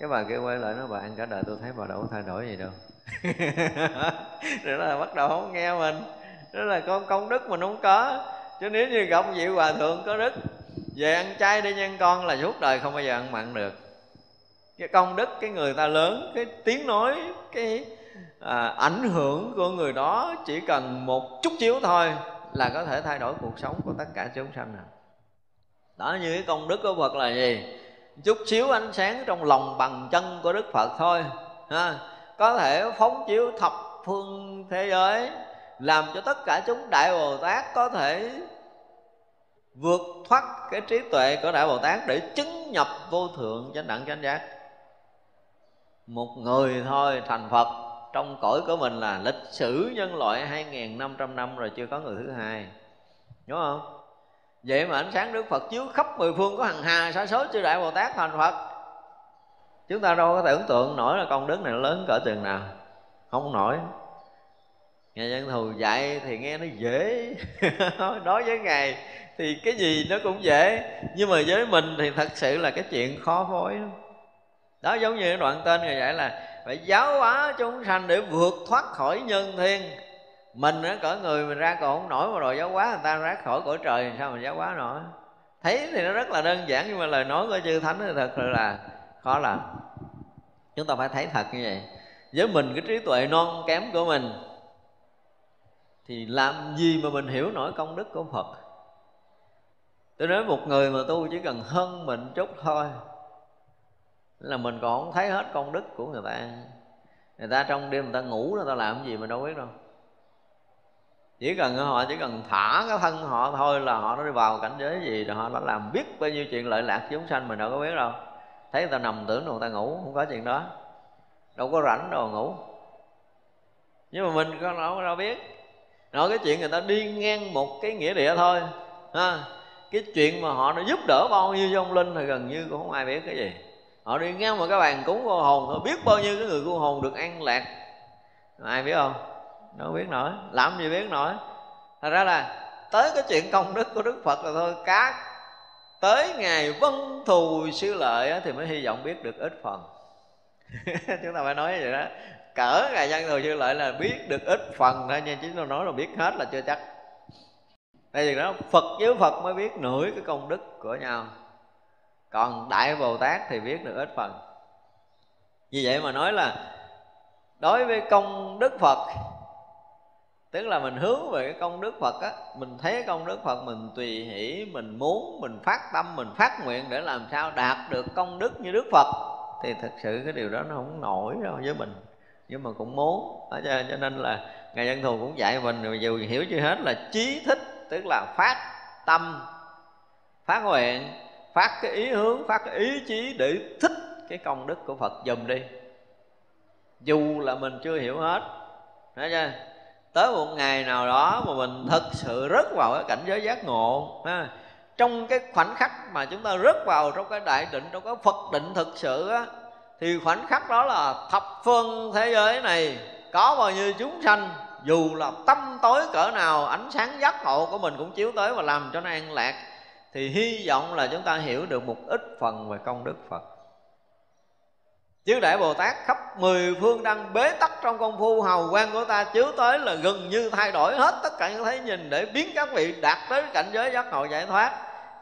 Cái bà kia quay lại nó bà ăn cả đời tôi thấy bà đâu có thay đổi gì đâu. Rồi là bắt đầu không nghe mình. Đó là con công đức mình không có. Chứ nếu như gặp vị hòa thượng có đức về ăn chay đi nhân con là suốt đời không bao giờ ăn mặn được. Cái công đức cái người ta lớn cái tiếng nói cái à, ảnh hưởng của người đó chỉ cần một chút xíu thôi là có thể thay đổi cuộc sống của tất cả chúng sanh nào. Đó như cái công đức của phật là gì? Chút xíu ánh sáng trong lòng bằng chân của đức phật thôi ha. Có thể phóng chiếu thập phương thế giới làm cho tất cả chúng đại bồ tát có thể vượt thoát cái trí tuệ của đại bồ tát để chứng nhập vô thượng chánh đẳng chánh giác. Một người thôi thành phật trong cõi của mình là lịch sử nhân loại 2.500 năm rồi chưa có người thứ hai. Đúng không? Vậy mà ánh sáng đức phật chiếu khắp mười phương có hằng hà, sa số chư đại bồ tát thành phật. Chúng ta đâu có tưởng tượng nổi là công đức này lớn cỡ chừng nào. Không nổi. Nghe dân thù dạy thì nghe nó dễ. Nói với ngài thì cái gì nó cũng dễ. Nhưng mà với mình thì thật sự là cái chuyện khó phối đó giống như đoạn tên người dạy là phải giáo hóa chúng sanh để vượt thoát khỏi nhân thiên. Mình á, cỡ người mình ra còn không nổi mà rồi giáo hóa người ta ra khỏi cõi trời, sao mà giáo hóa nổi? Thấy thì nó rất là đơn giản nhưng mà lời nói của chư thánh thì thật sự là khó làm. Chúng ta phải thấy thật như vậy. Với mình cái trí tuệ non kém của mình thì làm gì mà mình hiểu nổi công đức của phật? Tôi nói một người mà tu chỉ cần hơn mình chút thôi là mình còn không thấy hết công đức của người ta. Người ta trong đêm người ta ngủ người ta làm cái gì mà đâu biết đâu. Chỉ cần họ chỉ cần thả cái thân họ thôi là họ nó đi vào cảnh giới gì rồi họ đã làm biết bao nhiêu chuyện lợi lạc chúng sanh mình đâu có biết đâu. Thấy người ta nằm tưởng người ta ngủ không có chuyện đó. Đâu có rảnh đâu ngủ. Nhưng mà mình có đâu, đâu biết. Nói cái chuyện người ta đi ngang một cái nghĩa địa thôi ha. Cái chuyện mà họ đã giúp đỡ bao nhiêu vong linh thì gần như cũng không ai biết cái gì họ đi ngang mà cái bàn cúng cô hồn họ biết bao nhiêu cái người cô hồn được an lạc. Ai biết không? Đâu biết nổi. Làm gì biết nổi. Thật ra là tới cái chuyện công đức của đức phật là thôi. Cá tới ngày vân thù sư lợi thì mới hy vọng biết được ít phần. Chúng ta phải nói vậy đó. Cỡ ngày dân thù sư lợi là biết được ít phần thôi, nhưng chúng ta nói là biết hết là chưa chắc. Đây thì đó, phật với phật mới biết nổi cái công đức của nhau còn đại bồ tát thì biết được ít phần. Vì vậy mà nói là đối với công đức phật tức là mình hướng về cái công đức phật á mình thấy công đức phật mình tùy hỷ mình muốn mình phát tâm mình phát nguyện để làm sao đạt được công đức như đức phật thì thực sự cái điều đó nó không nổi đâu với mình. Nhưng mà cũng muốn. Cho, cho nên là ngài dân thù cũng dạy mình dù hiểu chưa hết là chí thích tức là phát tâm phát nguyện phát cái ý hướng, phát cái ý chí để thích cái công đức của phật dùm đi. Dù là mình chưa hiểu hết. Thấy chưa? Tới một ngày nào đó mà mình thực sự rớt vào cái cảnh giới giác ngộ, ha. trong cái khoảnh khắc mà chúng ta rớt vào trong cái đại định, trong cái phật định thực sự á, thì khoảnh khắc đó là thập phương thế giới này có bao nhiêu chúng sanh, dù là tâm tối cỡ nào, ánh sáng giác ngộ của mình cũng chiếu tới và làm cho nó an lạc thì hy vọng là chúng ta hiểu được một ít phần về công đức phật. Chứ đại bồ tát khắp mười phương đang bế tắc trong công phu hào quang của ta chiếu tới là gần như thay đổi hết tất cả những thấy nhìn để biến các vị đạt tới cảnh giới giác ngộ giải thoát.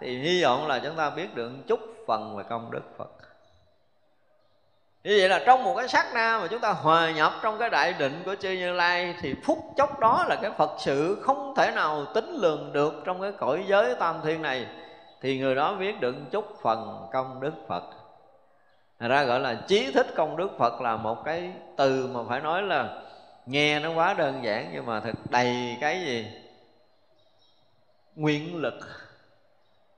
Thì hy vọng là chúng ta biết được chút phần về công đức phật. Như vậy là trong một cái sát na mà chúng ta hòa nhập trong cái đại định của chư Như Lai, Thì phút chốc đó là cái Phật sự không thể nào tính lường được trong cái cõi giới tam thiên này. Thì người đó biết được chút phần công đức Phật. Thật ra gọi là trí thích công đức Phật là một cái từ mà phải nói là Nghe nó quá đơn giản nhưng mà thật đầy cái gì? Nguyện lực.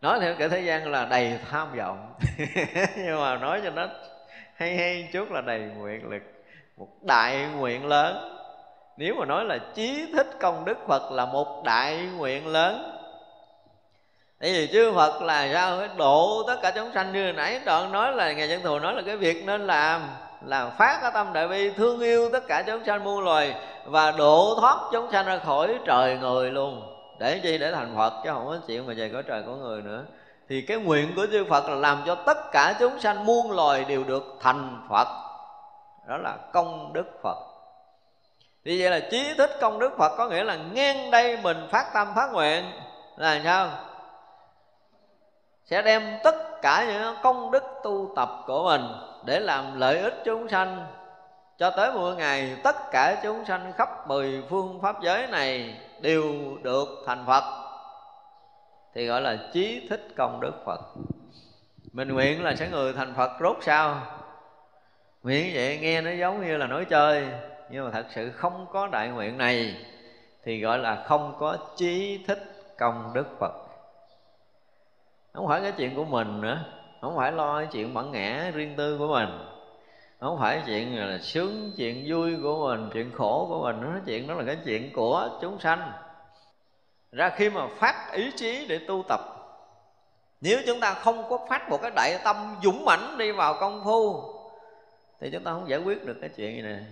Nói theo cái thế gian là đầy tham vọng. Nhưng mà nói cho nó hay hay chút là đầy nguyện lực. Một đại nguyện lớn. Nếu mà nói là chí thích công đức phật là một đại nguyện lớn Tại vì chư Phật là sao? Phải độ tất cả chúng sanh như nãy đoạn nói là Ngài Chân Thù nói là cái việc nên làm là phát cái tâm đại bi, thương yêu tất cả chúng sanh muôn loài và độ thoát chúng sanh ra khỏi trời người luôn. Để chi? Để thành Phật, chứ không có chuyện mà về cõi trời của người nữa. Thì cái nguyện của chư Phật là làm cho tất cả chúng sanh muôn loài đều được thành Phật. Đó là công đức Phật. Vì vậy là trí thích công đức Phật có nghĩa là ngang đây mình phát tâm phát nguyện là sao? Sẽ đem tất cả những công đức tu tập của mình để làm lợi ích chúng sanh. Cho tới một ngày, tất cả chúng sanh khắp mười phương pháp giới này đều được thành Phật. Thì gọi là chí thích công đức phật. Mình nguyện là sẽ người thành phật rốt sao? Nguyện vậy nghe nó giống như là nói chơi, nhưng mà thật sự không có đại nguyện này thì gọi là không có chí thích công đức phật không phải cái chuyện của mình nữa. Không phải lo cái chuyện bản ngã riêng tư của mình. Không phải chuyện là sướng, chuyện vui của mình, chuyện khổ của mình. Nó chuyện đó là cái chuyện của chúng sanh. Ra khi mà phát ý chí để tu tập, nếu chúng ta không có phát một cái đại tâm dũng mãnh đi vào công phu, thì chúng ta không giải quyết được cái chuyện này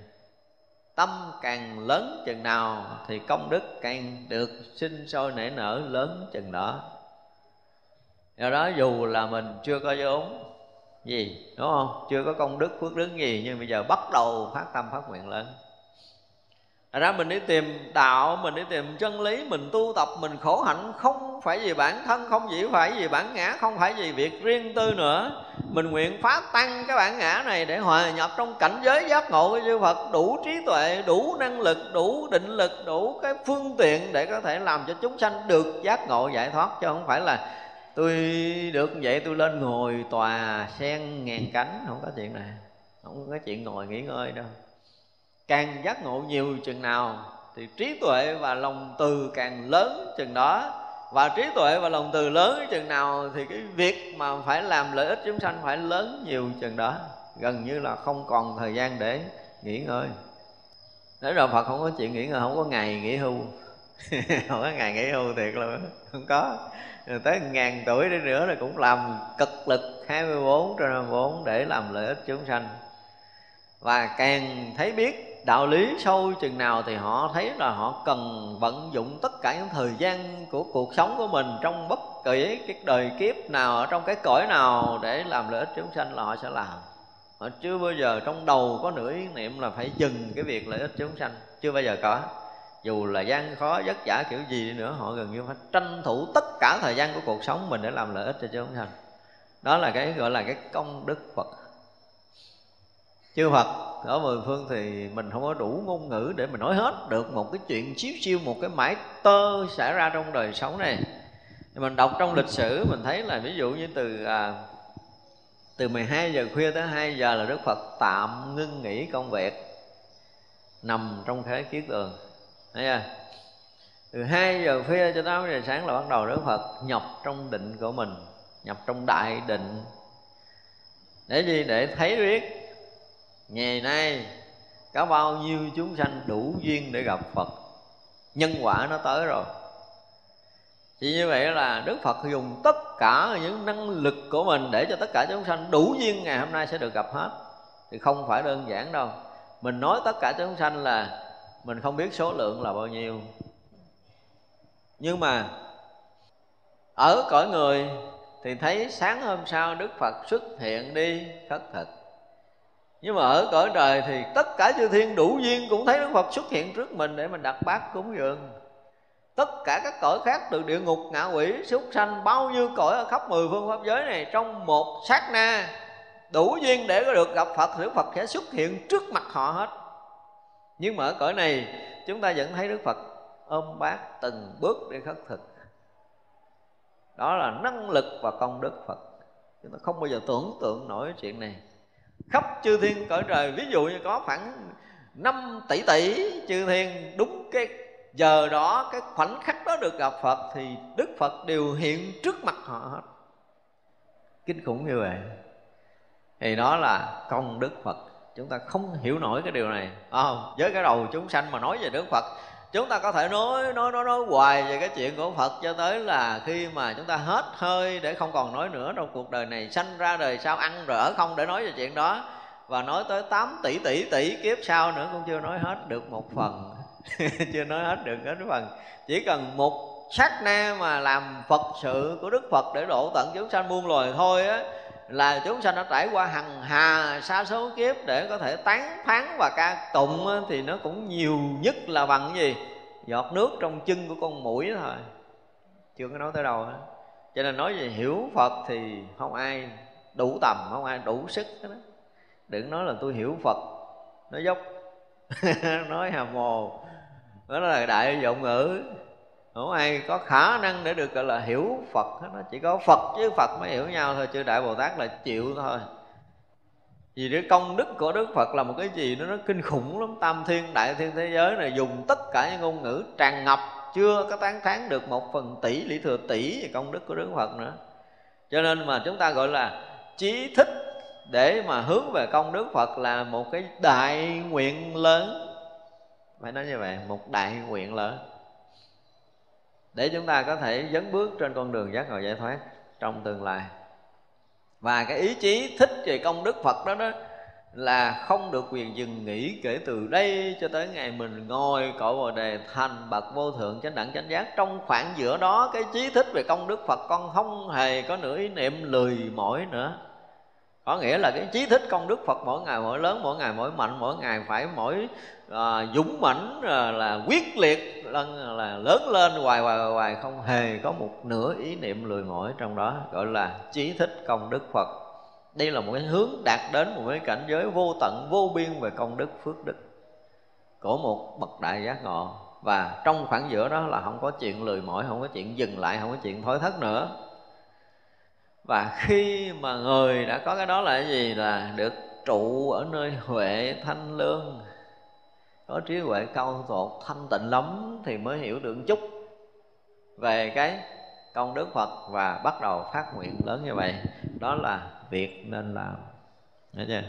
tâm càng lớn chừng nào thì công đức càng được sinh sôi nảy nở lớn chừng đó do đó dù là mình chưa có vốn gì đúng không chưa có công đức phước đức gì nhưng bây giờ bắt đầu phát tâm phát nguyện lên. Thật ra mình đi tìm đạo, mình đi tìm chân lý, mình tu tập, mình khổ hạnh không phải vì bản thân, không chỉ phải vì bản ngã, không phải vì việc riêng tư nữa. Mình nguyện phá tăng cái bản ngã này để hòa nhập trong cảnh giới giác ngộ của chư Phật đủ trí tuệ, đủ năng lực, đủ định lực, đủ cái phương tiện để có thể làm cho chúng sanh được giác ngộ giải thoát chứ không phải là tôi được vậy tôi lên ngồi tòa sen ngàn cánh. Không có chuyện này. Không có chuyện ngồi nghỉ ngơi đâu. Càng giác ngộ nhiều chừng nào, thì trí tuệ và lòng từ càng lớn chừng đó. Và trí tuệ và lòng từ lớn chừng nào, thì cái việc mà phải làm lợi ích chúng sanh phải lớn nhiều chừng đó. Gần như là không còn thời gian để nghỉ ngơi. Thế rồi phật không có chuyện nghỉ ngơi, không có ngày nghỉ hưu. Không có ngày nghỉ hưu thiệt luôn không có tới ngàn tuổi đi nữa là cũng làm cực lực 24 trên 24 để làm lợi ích chúng sanh. Và càng thấy biết đạo lý sâu chừng nào thì họ thấy là họ cần vận dụng tất cả những thời gian của cuộc sống của mình trong bất kỳ cái đời kiếp nào, ở trong cái cõi nào để làm lợi ích chúng sanh là họ sẽ làm. Họ chưa bao giờ trong đầu có nửa ý niệm là phải dừng cái việc lợi ích chúng sanh, chưa bao giờ có dù là gian khó vất vả kiểu gì đi nữa họ gần như phải tranh thủ tất cả thời gian của cuộc sống mình để làm lợi ích cho chúng sanh. Đó là cái gọi là cái công đức phật. Chư Phật ở mười phương thì mình không có đủ ngôn ngữ để mình nói hết được một cái chuyện chiếu siêu một cái mãi tơ xảy ra trong đời sống này. Mình đọc trong lịch sử mình thấy là ví dụ như từ à, từ 12 giờ khuya tới 2 giờ là Đức Phật tạm ngưng nghỉ công việc nằm trong thế kiết tường thấy chưa? Từ 2 giờ khuya cho tới 8 giờ sáng là bắt đầu Đức Phật nhập trong định của mình, nhập trong đại định. Để gì? Để thấy biết ngày nay có bao nhiêu chúng sanh đủ duyên để gặp phật? Nhân quả nó tới rồi. Chỉ như vậy là đức phật dùng tất cả những năng lực của mình để cho tất cả chúng sanh đủ duyên ngày hôm nay sẽ được gặp hết. Thì không phải đơn giản đâu. Mình nói tất cả chúng sanh là mình không biết số lượng là bao nhiêu. Nhưng mà ở cõi người thì thấy sáng hôm sau đức phật xuất hiện đi, khất thực. Nhưng mà ở cõi trời thì tất cả chư thiên đủ duyên cũng thấy đức phật xuất hiện trước mình để mình đặt bát cúng dường. Tất cả các cõi khác từ địa ngục, ngạ quỷ, súc sanh, bao nhiêu cõi ở khắp mười phương pháp giới này, trong một sát na đủ duyên để có được gặp phật, thì đức phật sẽ xuất hiện trước mặt họ hết nhưng mà ở cõi này, chúng ta vẫn thấy đức phật ôm bát từng bước để khất thực. Đó là năng lực và công đức phật. Chúng ta không bao giờ tưởng tượng nổi chuyện này. Khắp chư thiên cõi trời, ví dụ như có khoảng 5 tỷ tỷ chư thiên, đúng cái giờ đó, cái khoảnh khắc đó được gặp Phật, thì Đức Phật đều hiện trước mặt họ hết. Kinh khủng như vậy. Thì đó là công đức Phật chúng ta không hiểu nổi cái điều này. Không? Với cái đầu chúng sanh mà nói về Đức Phật, chúng ta có thể nói nói nói nói hoài về cái chuyện của Phật cho tới là khi mà chúng ta hết hơi để không còn nói nữa trong cuộc đời này, sanh ra đời sau, ăn rồi ở không để nói về chuyện đó. Và nói tới 8 tỷ tỷ tỷ kiếp sau nữa cũng chưa nói hết được một phần. Chưa nói hết được hết phần. Chỉ cần một sát na mà làm phật sự của đức phật để độ tận chúng sanh muôn loài thôi á là chúng sanh đã trải qua hằng hà, sa số kiếp để có thể tán phán và ca tụng thì nó cũng nhiều nhất là bằng cái gì? Giọt nước trong chân của con mũi thôi. Chưa có nói tới đâu hết. Cho nên nói về hiểu phật thì không ai đủ tầm, không ai đủ sức đó đừng nói là tôi hiểu phật, nói dốc. Nói hà mồ đó là đại dụng ngữ không ai có khả năng để được gọi là hiểu phật nó chỉ có phật với phật mới hiểu nhau thôi, chứ đại bồ tát là chịu thôi. Vì cái công đức của đức phật là một cái gì nó nó kinh khủng lắm. Tam thiên, đại thiên thế giới này dùng tất cả những ngôn ngữ tràn ngập, chưa có tán thán được một phần tỷ, lý thừa tỷ về công đức của đức phật nữa. Cho nên mà chúng ta gọi là trí thích để mà hướng về công đức phật là một cái đại nguyện lớn. Phải nói như vậy, một đại nguyện lớn để chúng ta có thể dấn bước trên con đường giác ngộ giải thoát trong tương lai. Và cái ý chí thích về công đức phật đó đó là không được quyền dừng nghỉ kể từ đây cho tới ngày mình ngồi cõi bồ đề thành bậc vô thượng chánh đẳng chánh giác. Trong khoảng giữa đó, cái chí thích về công đức phật con không hề có nửa ý niệm lười mỏi nữa có nghĩa là cái trí thích công đức phật mỗi ngày mỗi lớn mỗi ngày mỗi mạnh mỗi ngày phải mỗi à, dũng mãnh à, là quyết liệt là, là lớn lên hoài hoài hoài không hề có một nửa ý niệm lười mỏi trong đó gọi là trí thích công đức phật. Đây là một cái hướng đạt đến một cái cảnh giới vô tận vô biên về công đức phước đức của một bậc đại giác ngộ. Và trong khoảng giữa đó là không có chuyện lười mỏi không có chuyện dừng lại không có chuyện thối thất nữa và khi mà người đã có cái đó là cái gì? Là được trụ ở nơi huệ thanh lương. Có trí huệ cao tột thanh tịnh lắm thì mới hiểu được chút về cái công đức Phật và bắt đầu phát nguyện lớn như vậy. Đó là việc nên làm. Đấy chưa?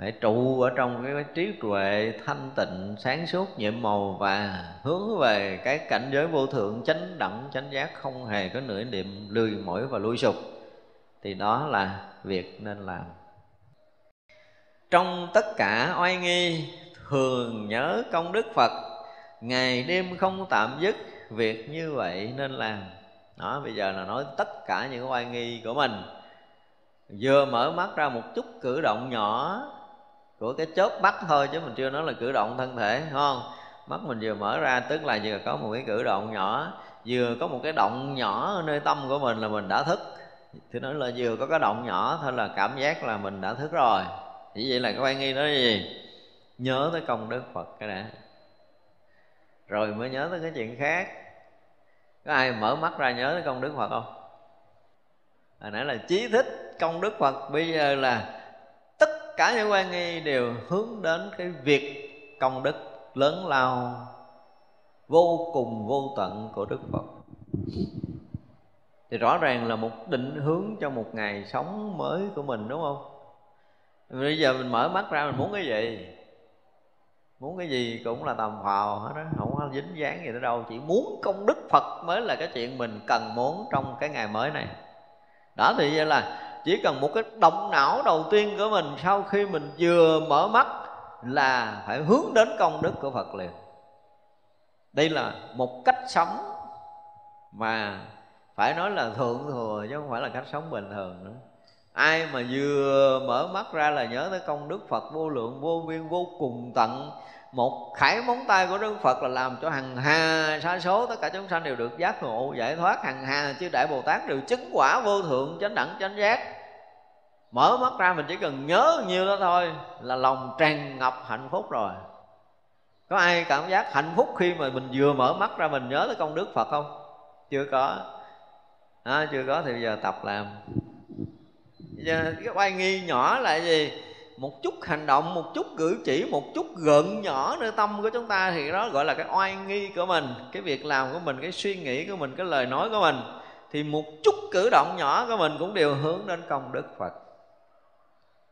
phải trụ ở trong cái trí tuệ thanh tịnh, sáng suốt, nhiệm màu và hướng về cái cảnh giới vô thượng chánh đẳng, chánh giác không hề có nửa niệm lười mỏi và lui sụp thì đó là việc nên làm. Trong tất cả oai nghi, thường nhớ công đức phật. Ngày đêm không tạm dứt, việc như vậy nên làm. Đó, bây giờ là nói tất cả những oai nghi của mình. Vừa mở mắt ra một chút cử động nhỏ của cái chớp mắt thôi, chứ mình chưa nói là cử động thân thể không? Mắt mình vừa mở ra, tức là vừa có một cái cử động nhỏ, vừa có một cái động nhỏ ở nơi tâm của mình là mình đã thức thì nói là vừa có cái động nhỏ, thôi là cảm giác là mình đã thức rồi. Chỉ vậy là các bạn nghi nói là gì? Nhớ tới công đức phật cái đã. Rồi mới nhớ tới cái chuyện khác. Có ai mở mắt ra nhớ tới công đức phật không? Hồi nãy là chí thích công đức phật, bây giờ là tất cả những quan nghi đều hướng đến cái việc công đức lớn lao, vô cùng vô tận của đức phật thì rõ ràng là một định hướng cho một ngày sống mới của mình, đúng không? Bây giờ mình mở mắt ra mình muốn cái gì? Muốn cái gì cũng là tầm phào hết đó không có dính dáng gì tới đâu. Chỉ muốn công đức phật mới là cái chuyện mình cần muốn trong cái ngày mới này. Đó, thì vậy là chỉ cần một cái động não đầu tiên của mình sau khi mình vừa mở mắt là phải hướng đến công đức của phật liền. Đây là một cách sống mà phải nói là thượng thừa chứ không phải là cách sống bình thường nữa. Ai mà vừa mở mắt ra là nhớ tới công đức phật vô lượng, vô biên, vô cùng tận. Một khải móng tay của đức phật là làm cho hằng hà, sa số tất cả chúng sanh đều được giác ngộ, giải thoát hằng hà. Chư đại bồ tát đều chứng quả vô thượng, chánh đẳng, chánh giác. Mở mắt ra mình chỉ cần nhớ nhiêu đó thôi là lòng tràn ngập hạnh phúc rồi. Có ai cảm giác hạnh phúc khi mà mình vừa mở mắt ra mình nhớ tới công đức phật không? Chưa có à, chưa có thì bây giờ tập làm. Giờ cái oai nghi nhỏ là gì? Một chút hành động một chút cử chỉ một chút gợn nhỏ nơi tâm của chúng ta thì đó gọi là cái oai nghi của mình. Cái việc làm của mình cái suy nghĩ của mình cái lời nói của mình. Thì một chút cử động nhỏ của mình cũng đều hướng đến công đức phật.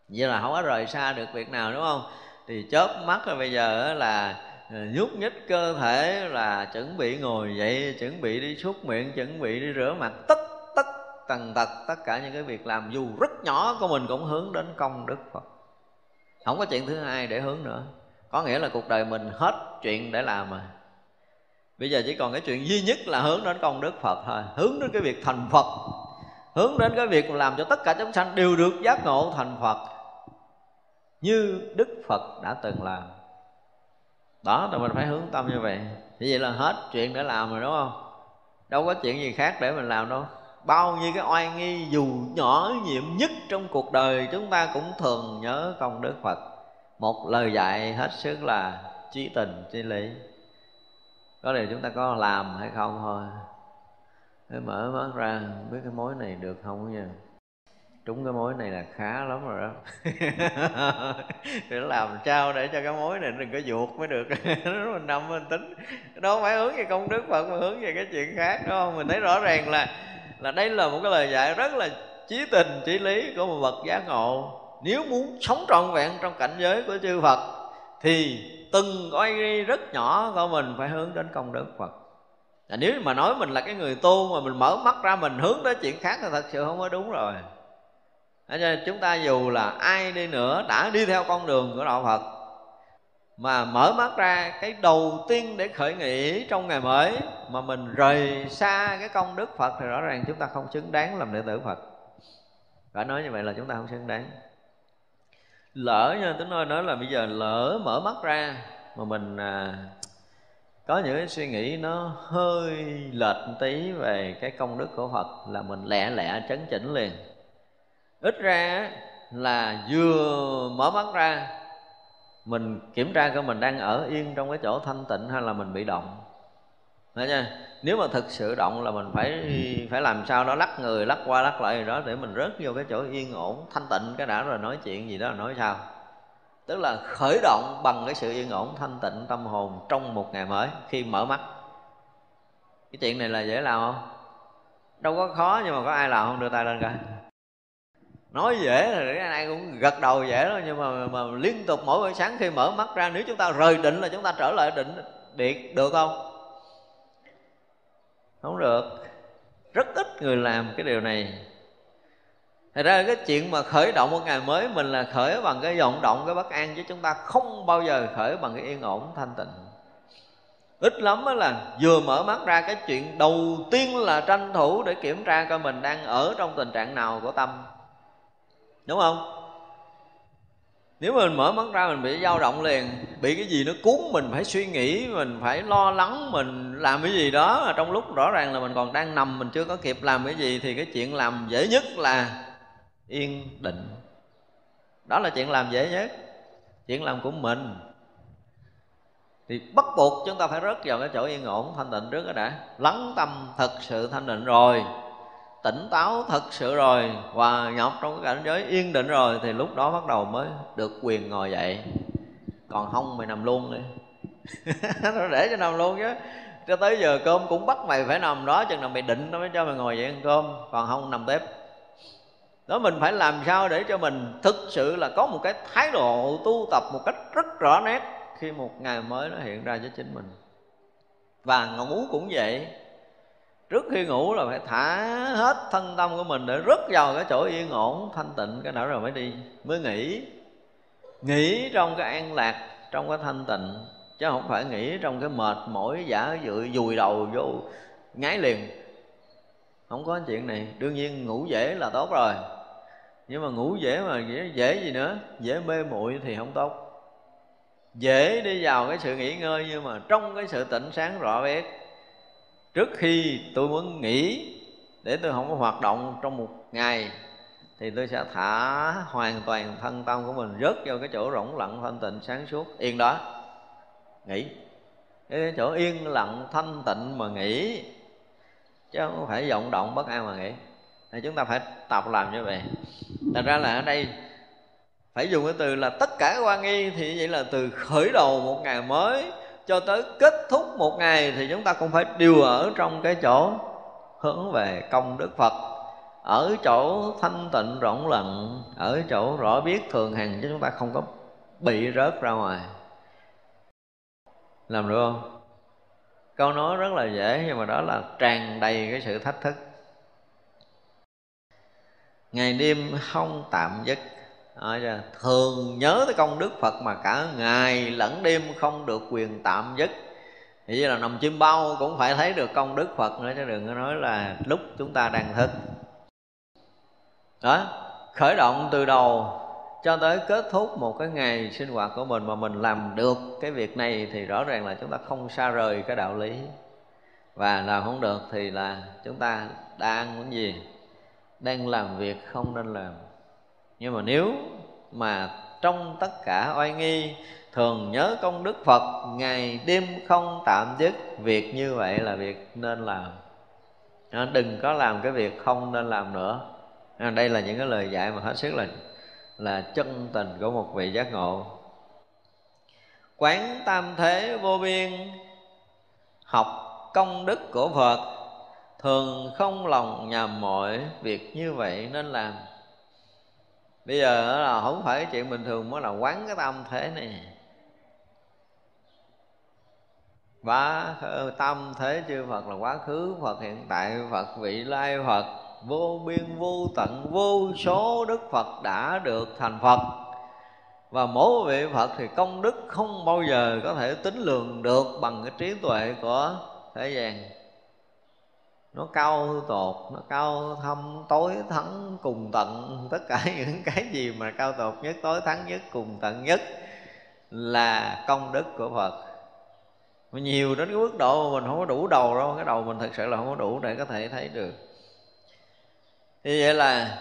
Vậy là không có rời xa được việc nào đúng không? Thì chớp mắt rồi bây giờ là Ờ, nhúc nhích cơ thể là chuẩn bị ngồi dậy, chuẩn bị đi súc miệng, chuẩn bị đi rửa mặt, tất tất, tần tật, tất cả những cái việc làm dù rất nhỏ của mình cũng hướng đến công đức phật. Không có chuyện thứ hai để hướng nữa. Có nghĩa là cuộc đời mình hết chuyện để làm mà bây giờ chỉ còn cái chuyện duy nhất là hướng đến công đức phật thôi, hướng đến cái việc thành phật, hướng đến cái việc làm cho tất cả chúng sanh đều được giác ngộ thành phật như đức phật đã từng làm đó thì mình phải hướng tâm như vậy. Như vậy là hết chuyện để làm rồi, đúng không? Đâu có chuyện gì khác để mình làm đâu. Bao nhiêu cái oai nghi dù nhỏ nhiệm nhất trong cuộc đời chúng ta cũng thường nhớ công đức phật. Một lời dạy hết sức là trí tình, trí lý. Có điều chúng ta có làm hay không thôi. Thế mở mắt ra biết cái mối này được không nha trúng cái mối này là khá lắm rồi đó. Để làm sao để cho cái mối này đừng có ruột mới được. Nó mình nằm mình tính. Đâu phải hướng về công đức phật mà hướng về cái chuyện khác đúng không? Mình thấy rõ ràng là là đây là một cái lời dạy rất là trí tình trí lý của một bậc giác ngộ. Nếu muốn sống trọn vẹn trong cảnh giới của chư phật thì từng oai rất nhỏ của mình phải hướng đến công đức phật. À, nếu mà nói mình là cái người tu mà mình mở mắt ra mình hướng tới chuyện khác thì thật sự không có đúng rồi cho chúng ta dù là ai đi nữa đã đi theo con đường của đạo phật mà mở mắt ra cái đầu tiên để khởi nghĩ trong ngày mới mà mình rời xa cái công đức Phật thì rõ ràng chúng ta không xứng đáng làm đệ tử Phật. Phải nói như vậy là chúng ta không xứng đáng. Lỡ nha tính nói nói là bây giờ lỡ mở mắt ra mà mình à, có những cái suy nghĩ nó hơi lệch tí về cái công đức của Phật là mình lẹ lẹ chấn chỉnh liền ít ra là vừa mở mắt ra, mình kiểm tra coi mình đang ở yên trong cái chỗ thanh tịnh hay là mình bị động. Đấy chưa? Nếu mà thực sự động là mình phải phải làm sao đó, lắc người, lắc qua, lắc lại gì đó để mình rớt vô cái chỗ yên ổn, thanh tịnh, cái đã rồi nói chuyện gì đó là nói sao tức là khởi động bằng cái sự yên ổn, thanh tịnh tâm hồn trong một ngày mới khi mở mắt. Cái chuyện này là dễ làm không? Đâu có khó nhưng mà có ai làm không? Đưa tay lên coi nói dễ thì ai cũng gật đầu dễ đó nhưng mà, mà liên tục mỗi buổi sáng khi mở mắt ra nếu chúng ta rời định là chúng ta trở lại định điện được không? Không được. Rất ít người làm cái điều này. Thật ra cái chuyện mà khởi động một ngày mới mình là khởi bằng cái vọng động cái bất an chứ chúng ta không bao giờ khởi bằng cái yên ổn thanh tịnh. Ít lắm là vừa mở mắt ra cái chuyện đầu tiên là tranh thủ để kiểm tra coi mình đang ở trong tình trạng nào của tâm đúng không? Nếu mình mở mắt ra mình bị dao động liền, bị cái gì nó cuốn mình phải suy nghĩ, mình phải lo lắng mình làm cái gì đó trong lúc rõ ràng là mình còn đang nằm, mình chưa có kịp làm cái gì thì cái chuyện làm dễ nhất là yên định. Đó là chuyện làm dễ nhất, chuyện làm của mình. Thì bắt buộc chúng ta phải rớt vào cái chỗ yên ổn, thanh tịnh trước đó đã. Lắng tâm thật sự thanh định rồi tỉnh táo thật sự rồi và nhập trong cái cảnh giới yên định rồi, thì lúc đó bắt đầu mới được quyền ngồi dậy. Còn không mày nằm luôn đi. Nó để cho nằm luôn chứ. Cho tới giờ cơm cũng bắt mày phải nằm đó, chừng nào mày định nó mới cho mày ngồi dậy ăn cơm. Còn không nằm tiếp. Đó, mình phải làm sao để cho mình thực sự là có một cái thái độ tu tập một cách rất rõ nét khi một ngày mới nó hiện ra với chính mình. Và ngủ cũng vậy trước khi ngủ là phải thả hết thân tâm của mình để rớt vào cái chỗ yên ổn thanh tịnh cái nào rồi mới đi mới nghỉ. Nghỉ trong cái an lạc trong cái thanh tịnh chứ không phải nghĩ trong cái mệt mỏi giả dự dùi đầu vô ngái liền. Không có chuyện này. Đương nhiên ngủ dễ là tốt rồi. Nhưng mà ngủ dễ mà dễ, dễ gì nữa? Dễ mê muội thì không tốt. Dễ đi vào cái sự nghỉ ngơi nhưng mà trong cái sự tỉnh sáng rõ biết trước khi tôi muốn nghỉ, để tôi không có hoạt động trong một ngày, thì tôi sẽ thả hoàn toàn thân tâm của mình rớt vào cái chỗ rỗng lặng, thanh tịnh, sáng suốt, yên đó. Nghỉ. Cái chỗ yên lặng, thanh tịnh mà nghỉ, chứ không phải vọng động bất an mà nghỉ. Thì chúng ta phải tập làm như vậy. Thật ra là ở đây, phải dùng cái từ là tất cả quan nghi thì vậy là từ khởi đầu một ngày mới cho tới kết thúc một ngày thì chúng ta cũng phải đều ở trong cái chỗ hướng về công đức Phật. Ở chỗ thanh tịnh rộng lặng, ở chỗ rõ biết thường hằng chứ chúng ta không có bị rớt ra ngoài. Làm được không? Câu nói rất là dễ nhưng mà đó là tràn đầy cái sự thách thức. Ngày đêm không tạm thường nhớ tới công đức phật mà cả ngày lẫn đêm không được quyền tạm giấc Vậy là nằm chim bao cũng phải thấy được công đức phật nữa, chứ đừng có nói là lúc chúng ta đang thức. Đó, khởi động từ đầu cho tới kết thúc một cái ngày sinh hoạt của mình mà mình làm được cái việc này thì rõ ràng là chúng ta không xa rời cái đạo lý. Và làm không được thì là chúng ta đang cái gì? Đang làm việc không nên làm nhưng mà nếu mà trong tất cả oai nghi, thường nhớ công đức phật, ngày đêm không tạm dứt, việc như vậy là việc nên làm. À, đừng có làm cái việc không nên làm nữa. À, đây là những cái lời dạy mà hết sức là là chân tình của một vị giác ngộ. Quán tam thế vô biên, học công đức của phật, thường không lòng nhầm mọi việc như vậy nên làm bây giờ là không phải chuyện bình thường mới là quán cái tâm thế này. Và tâm thế chư Phật là quá khứ, Phật hiện tại, Phật vị lai, Phật vô biên, vô tận, vô số đức Phật đã được thành Phật. Và mỗi vị Phật thì công đức không bao giờ có thể tính lường được bằng cái trí tuệ của thế gian nó cao tột nó cao thâm tối thắng cùng tận. Tất cả những cái gì mà cao tột nhất tối thắng nhất cùng tận nhất là công đức của phật. Mà nhiều đến cái mức độ mà mình không có đủ đầu đâu cái đầu mình thật sự là không có đủ để có thể thấy được. Như vậy là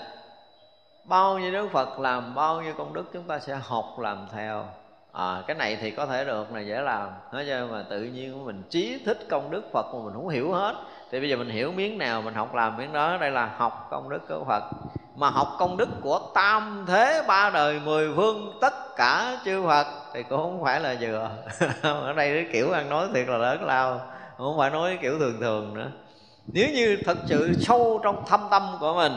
bao nhiêu đức phật làm bao nhiêu công đức chúng ta sẽ học làm theo. À, cái này thì có thể được này dễ làm. Nói cho mà tự nhiên mình trí thích công đức phật mà mình không hiểu hết thì bây giờ mình hiểu miếng nào mình học làm miếng đó. Đây là học công đức của phật. Mà học công đức của tam thế ba đời mười phương tất cả chư phật thì cũng không phải là vừa. Ở đây cái kiểu ăn nói thiệt là lớn lao, không phải nói kiểu thường thường nữa. Nếu như thật sự sâu trong thâm tâm của mình,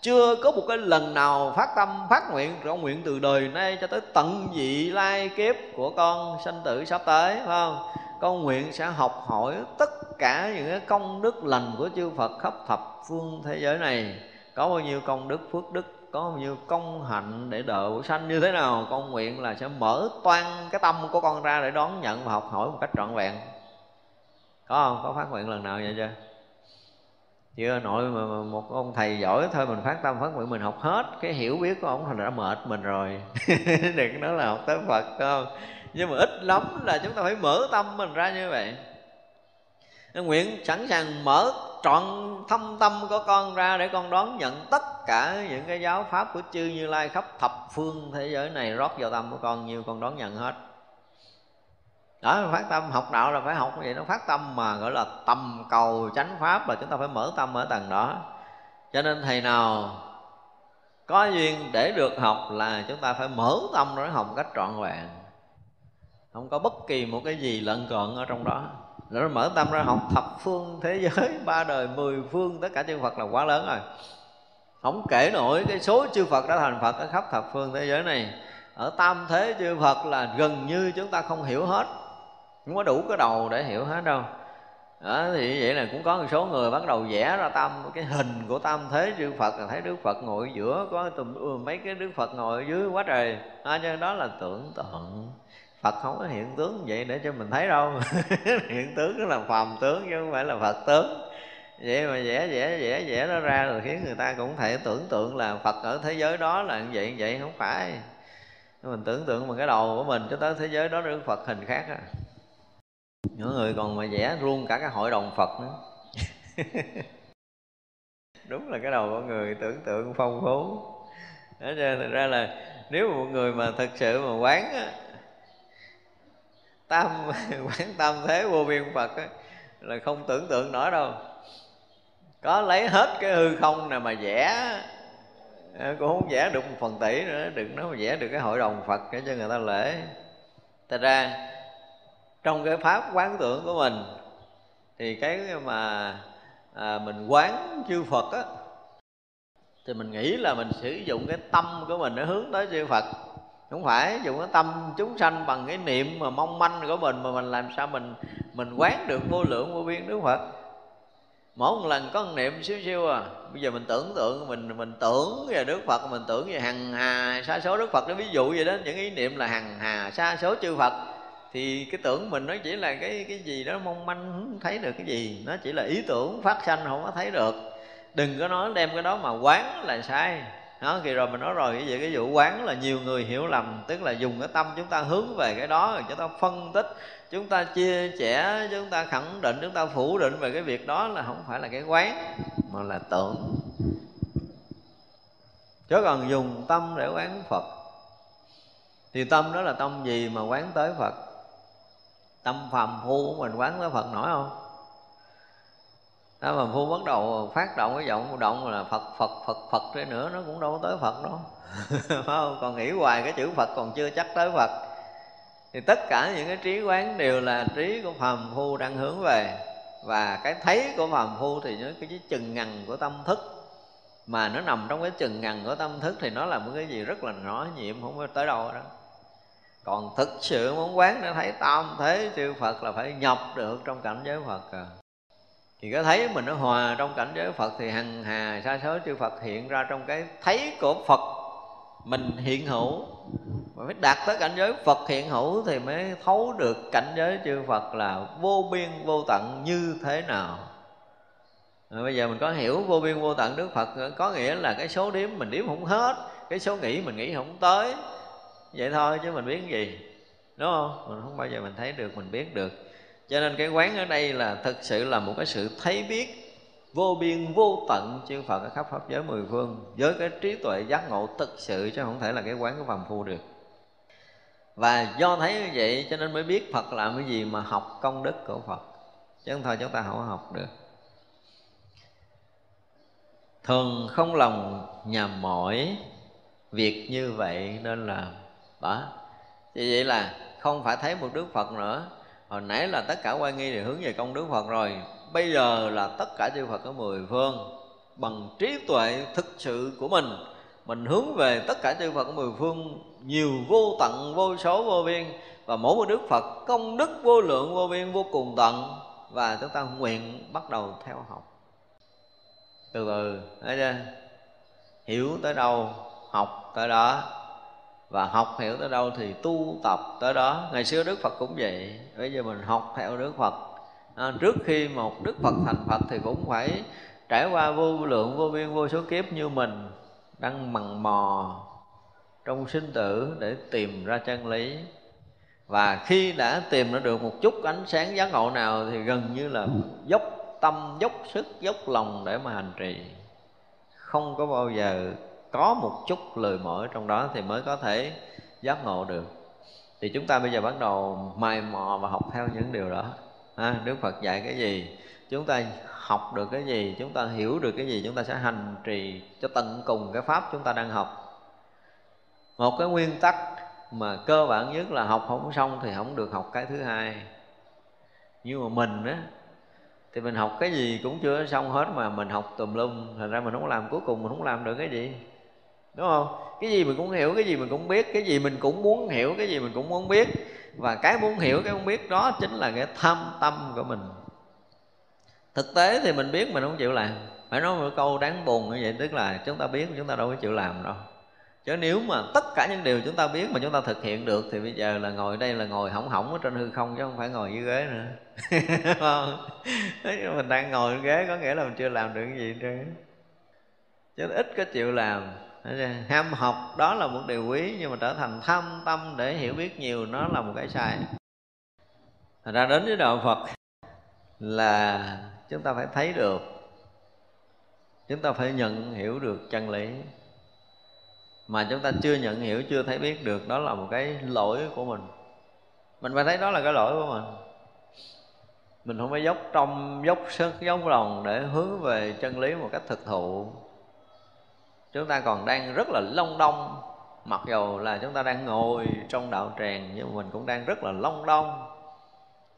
chưa có một cái lần nào phát tâm, phát nguyện trong nguyện từ đời nay cho tới tận vị lai kiếp của con sanh tử sắp tới, phải không? Con nguyện sẽ học hỏi tất cả những cái công đức lành của chư Phật khắp thập phương thế giới này có bao nhiêu công đức phước đức có bao nhiêu công hạnh để độ sanh như thế nào con nguyện là sẽ mở toan cái tâm của con ra để đón nhận và học hỏi một cách trọn vẹn. Có không? Có phát nguyện lần nào vậy chưa? Chưa nội mà, một ông thầy giỏi thôi mình phát tâm phát nguyện mình học hết cái hiểu biết của ông thành đã mệt mình rồi. Đừng nói là học tới phật không? Nhưng mà ít lắm là chúng ta phải mở tâm mình ra như vậy nguyện sẵn sàng mở trọn thâm tâm của con ra để con đón nhận tất cả những cái giáo pháp của chư như lai khắp thập phương thế giới này, rót vào tâm của con, nhiều con đón nhận hết. Đó, phát tâm học đạo là phải học vậy nó phát tâm mà, gọi là tầm cầu chánh pháp là chúng ta phải mở tâm ở tầng đó. Cho nên thầy nào có duyên để được học là chúng ta phải mở tâm để học một cách trọn vẹn. Không có bất kỳ một cái gì lận cận ở trong đó rồi mở tâm ra học thập phương thế giới ba đời mười phương tất cả chư Phật là quá lớn rồi. Không kể nổi cái số chư Phật đã thành Phật ở khắp thập phương thế giới này. Ở tam thế chư Phật là gần như chúng ta không hiểu hết. Không có đủ cái đầu để hiểu hết đâu. Đó, thì vậy là cũng có một số người bắt đầu vẽ ra tam cái hình của tam thế chư Phật là thấy Đức Phật ngồi giữa có tùm ừ, mấy cái Đức Phật ngồi ở dưới quá trời. À, cho đó là tưởng tượng. Phật không có hiện tướng vậy để cho mình thấy đâu. Hiện tướng đó là phàm tướng chứ không phải là Phật tướng. Vậy mà vẽ vẽ vẽ vẽ nó ra rồi khiến người ta cũng thể tưởng tượng là Phật ở thế giới đó là như vậy như vậy không phải. Mình tưởng tượng bằng cái đầu của mình cho tới thế giới đó được Phật hình khác á. Những người còn mà vẽ luôn cả cái hội đồng phật nữa. Đúng là cái đầu của người tưởng tượng phong phú. Đó ra, thật ra là nếu một người mà thật sự mà quán á, tam quán tam thế vô biên phật ấy, là không tưởng tượng nổi đâu. Có lấy hết cái hư không này mà vẽ ờ, cũng không vẽ được một phần tỷ nữa đừng nói mà vẽ được cái hội đồng phật để cho người ta lễ. Thật ra trong cái pháp quán tưởng của mình thì cái mà à, mình quán chư Phật á thì mình nghĩ là mình sử dụng cái tâm của mình để hướng tới chư Phật không phải dùng cái tâm chúng sanh bằng cái niệm mà mong manh của mình mà mình làm sao mình mình quán được vô lượng vô biên Đức Phật. Mỗi một lần có một niệm xíu xíu à bây giờ mình tưởng tượng, mình mình tưởng về Đức Phật, mình tưởng về hằng hà sa số Đức Phật nó ví dụ vậy đó, những ý niệm là hằng hà sa số chư Phật, thì cái tưởng mình nó chỉ là cái cái gì đó mong manh, không thấy được cái gì, nó chỉ là ý tưởng phát sanh không có thấy được. Đừng có nói đem cái đó mà quán là sai đó thì rồi mình nói rồi cái gì cái vụ quán là nhiều người hiểu lầm, tức là dùng cái tâm chúng ta hướng về cái đó, rồi chúng ta phân tích, chúng ta chia sẻ, chúng ta khẳng định, chúng ta phủ định về cái việc đó là không phải là cái quán, mà là tưởng. Chứ còn dùng tâm để quán phật. Thì tâm đó là tâm gì mà quán tới phật? Tâm phàm phu của mình quán tới phật nổi không? Đó, mà phu bắt đầu phát động cái giọng động là phật phật phật phật thế nữa, nó cũng đâu có tới phật đâu. Phải không? Còn nghĩ hoài cái chữ phật còn chưa chắc tới phật. Thì tất cả những cái trí quán đều là trí của phàm phu đang hướng về. Và cái thấy của phàm phu thì nó cái chừng ngần của tâm thức. Mà nó nằm trong cái chừng ngần của tâm thức thì nó là một cái gì rất là nhỏ nhiệm, không có tới đâu đó còn thực sự muốn quán để thấy tam thế chư phật là phải nhập được trong cảnh giới phật à thì cái thấy mình nó hòa trong cảnh giới phật thì hằng hà sa số chư phật hiện ra trong cái thấy của phật mình hiện hữu. Mà phải đạt tới cảnh giới phật hiện hữu thì mới thấu được cảnh giới chư phật là vô biên vô tận như thế nào. Rồi bây giờ mình có hiểu vô biên vô tận đức phật, có nghĩa là cái số điểm mình điểm không hết, cái số nghĩ mình nghĩ không tới. Vậy thôi chứ mình biết cái gì, đúng không? Mình không bao giờ mình thấy được, mình biết được cho nên cái quán ở đây là thực sự là một cái sự thấy biết, vô biên, vô tận chư Phật ở khắp pháp giới mười phương. Với cái trí tuệ giác ngộ thực sự chứ không thể là cái quán của phàm phu được. Và do thấy như vậy cho nên mới biết Phật làm cái gì mà học công đức của Phật. Chứ không thôi chúng ta không học được. Thường không lòng nhằm mỏi việc như vậy nên là, đó. Vì vậy là không phải thấy một đức phật nữa hồi nãy là tất cả quan nghi đều hướng về công đức phật rồi. Bây giờ là tất cả chư phật ở mười phương, bằng trí tuệ thực sự của mình mình hướng về tất cả chư Phật ở mười phương, nhiều vô tận, vô số, vô biên, và mỗi một đức Phật công đức, vô lượng, vô biên, vô cùng tận, và chúng ta nguyện bắt đầu theo học. Từ từ, thấy chưa? Hiểu tới đâu, học tới đó và học hiểu tới đâu thì tu tập tới đó. Ngày xưa đức phật cũng vậy. Bây giờ mình học theo đức phật. À, trước khi một đức phật thành phật thì cũng phải trải qua vô lượng vô biên vô số kiếp như mình đang mằn mò trong sinh tử để tìm ra chân lý. Và khi đã tìm ra được một chút ánh sáng giác ngộ nào thì gần như là dốc tâm dốc sức dốc lòng để mà hành trì. Không có bao giờ có một chút lười mỏi trong đó thì mới có thể giác ngộ được. Thì chúng ta bây giờ bắt đầu mài mò và học theo những điều đó. À, Đức Phật dạy cái gì? Chúng ta học được cái gì? Chúng ta hiểu được cái gì? Chúng ta sẽ hành trì cho tận cùng cái pháp chúng ta đang học. Một cái nguyên tắc mà cơ bản nhất là học không xong thì không được học cái thứ hai. Nhưng mà mình á thì mình học cái gì cũng chưa xong hết mà mình học tùm lum. Thành ra mình không làm cuối cùng mình không làm được cái gì? Đúng không? Cái gì mình cũng hiểu, cái gì mình cũng biết, cái gì mình cũng muốn hiểu, cái gì mình cũng muốn biết. Và cái muốn hiểu, cái muốn biết đó chính là cái tham tâm của mình. Thực tế thì mình biết mình không chịu làm. Phải nói một câu đáng buồn như vậy, tức là chúng ta biết, chúng ta đâu có chịu làm đâu. Chứ nếu mà tất cả những điều chúng ta biết mà chúng ta thực hiện được thì bây giờ là ngồi đây là ngồi hỏng hỏng ở trên hư không chứ không phải ngồi dưới ghế nữa. Không? Mình đang ngồi ghế có nghĩa là mình chưa làm được cái gì trơn chứ ít có chịu làm ham học, đó là một điều quý, nhưng mà trở thành tham tâm để hiểu biết nhiều, nó là một cái sai. Thật ra đến với đạo Phật là chúng ta phải thấy được, chúng ta phải nhận hiểu được chân lý. Mà chúng ta chưa nhận hiểu, chưa thấy biết được, đó là một cái lỗi của mình. Mình phải thấy đó là cái lỗi của mình. Mình không phải dốc trong, dốc sức, dốc lòng để hướng về chân lý một cách thực thụ chúng ta còn đang rất là long đong. Mặc dù là chúng ta đang ngồi trong đạo tràng, nhưng mình cũng đang rất là long đong.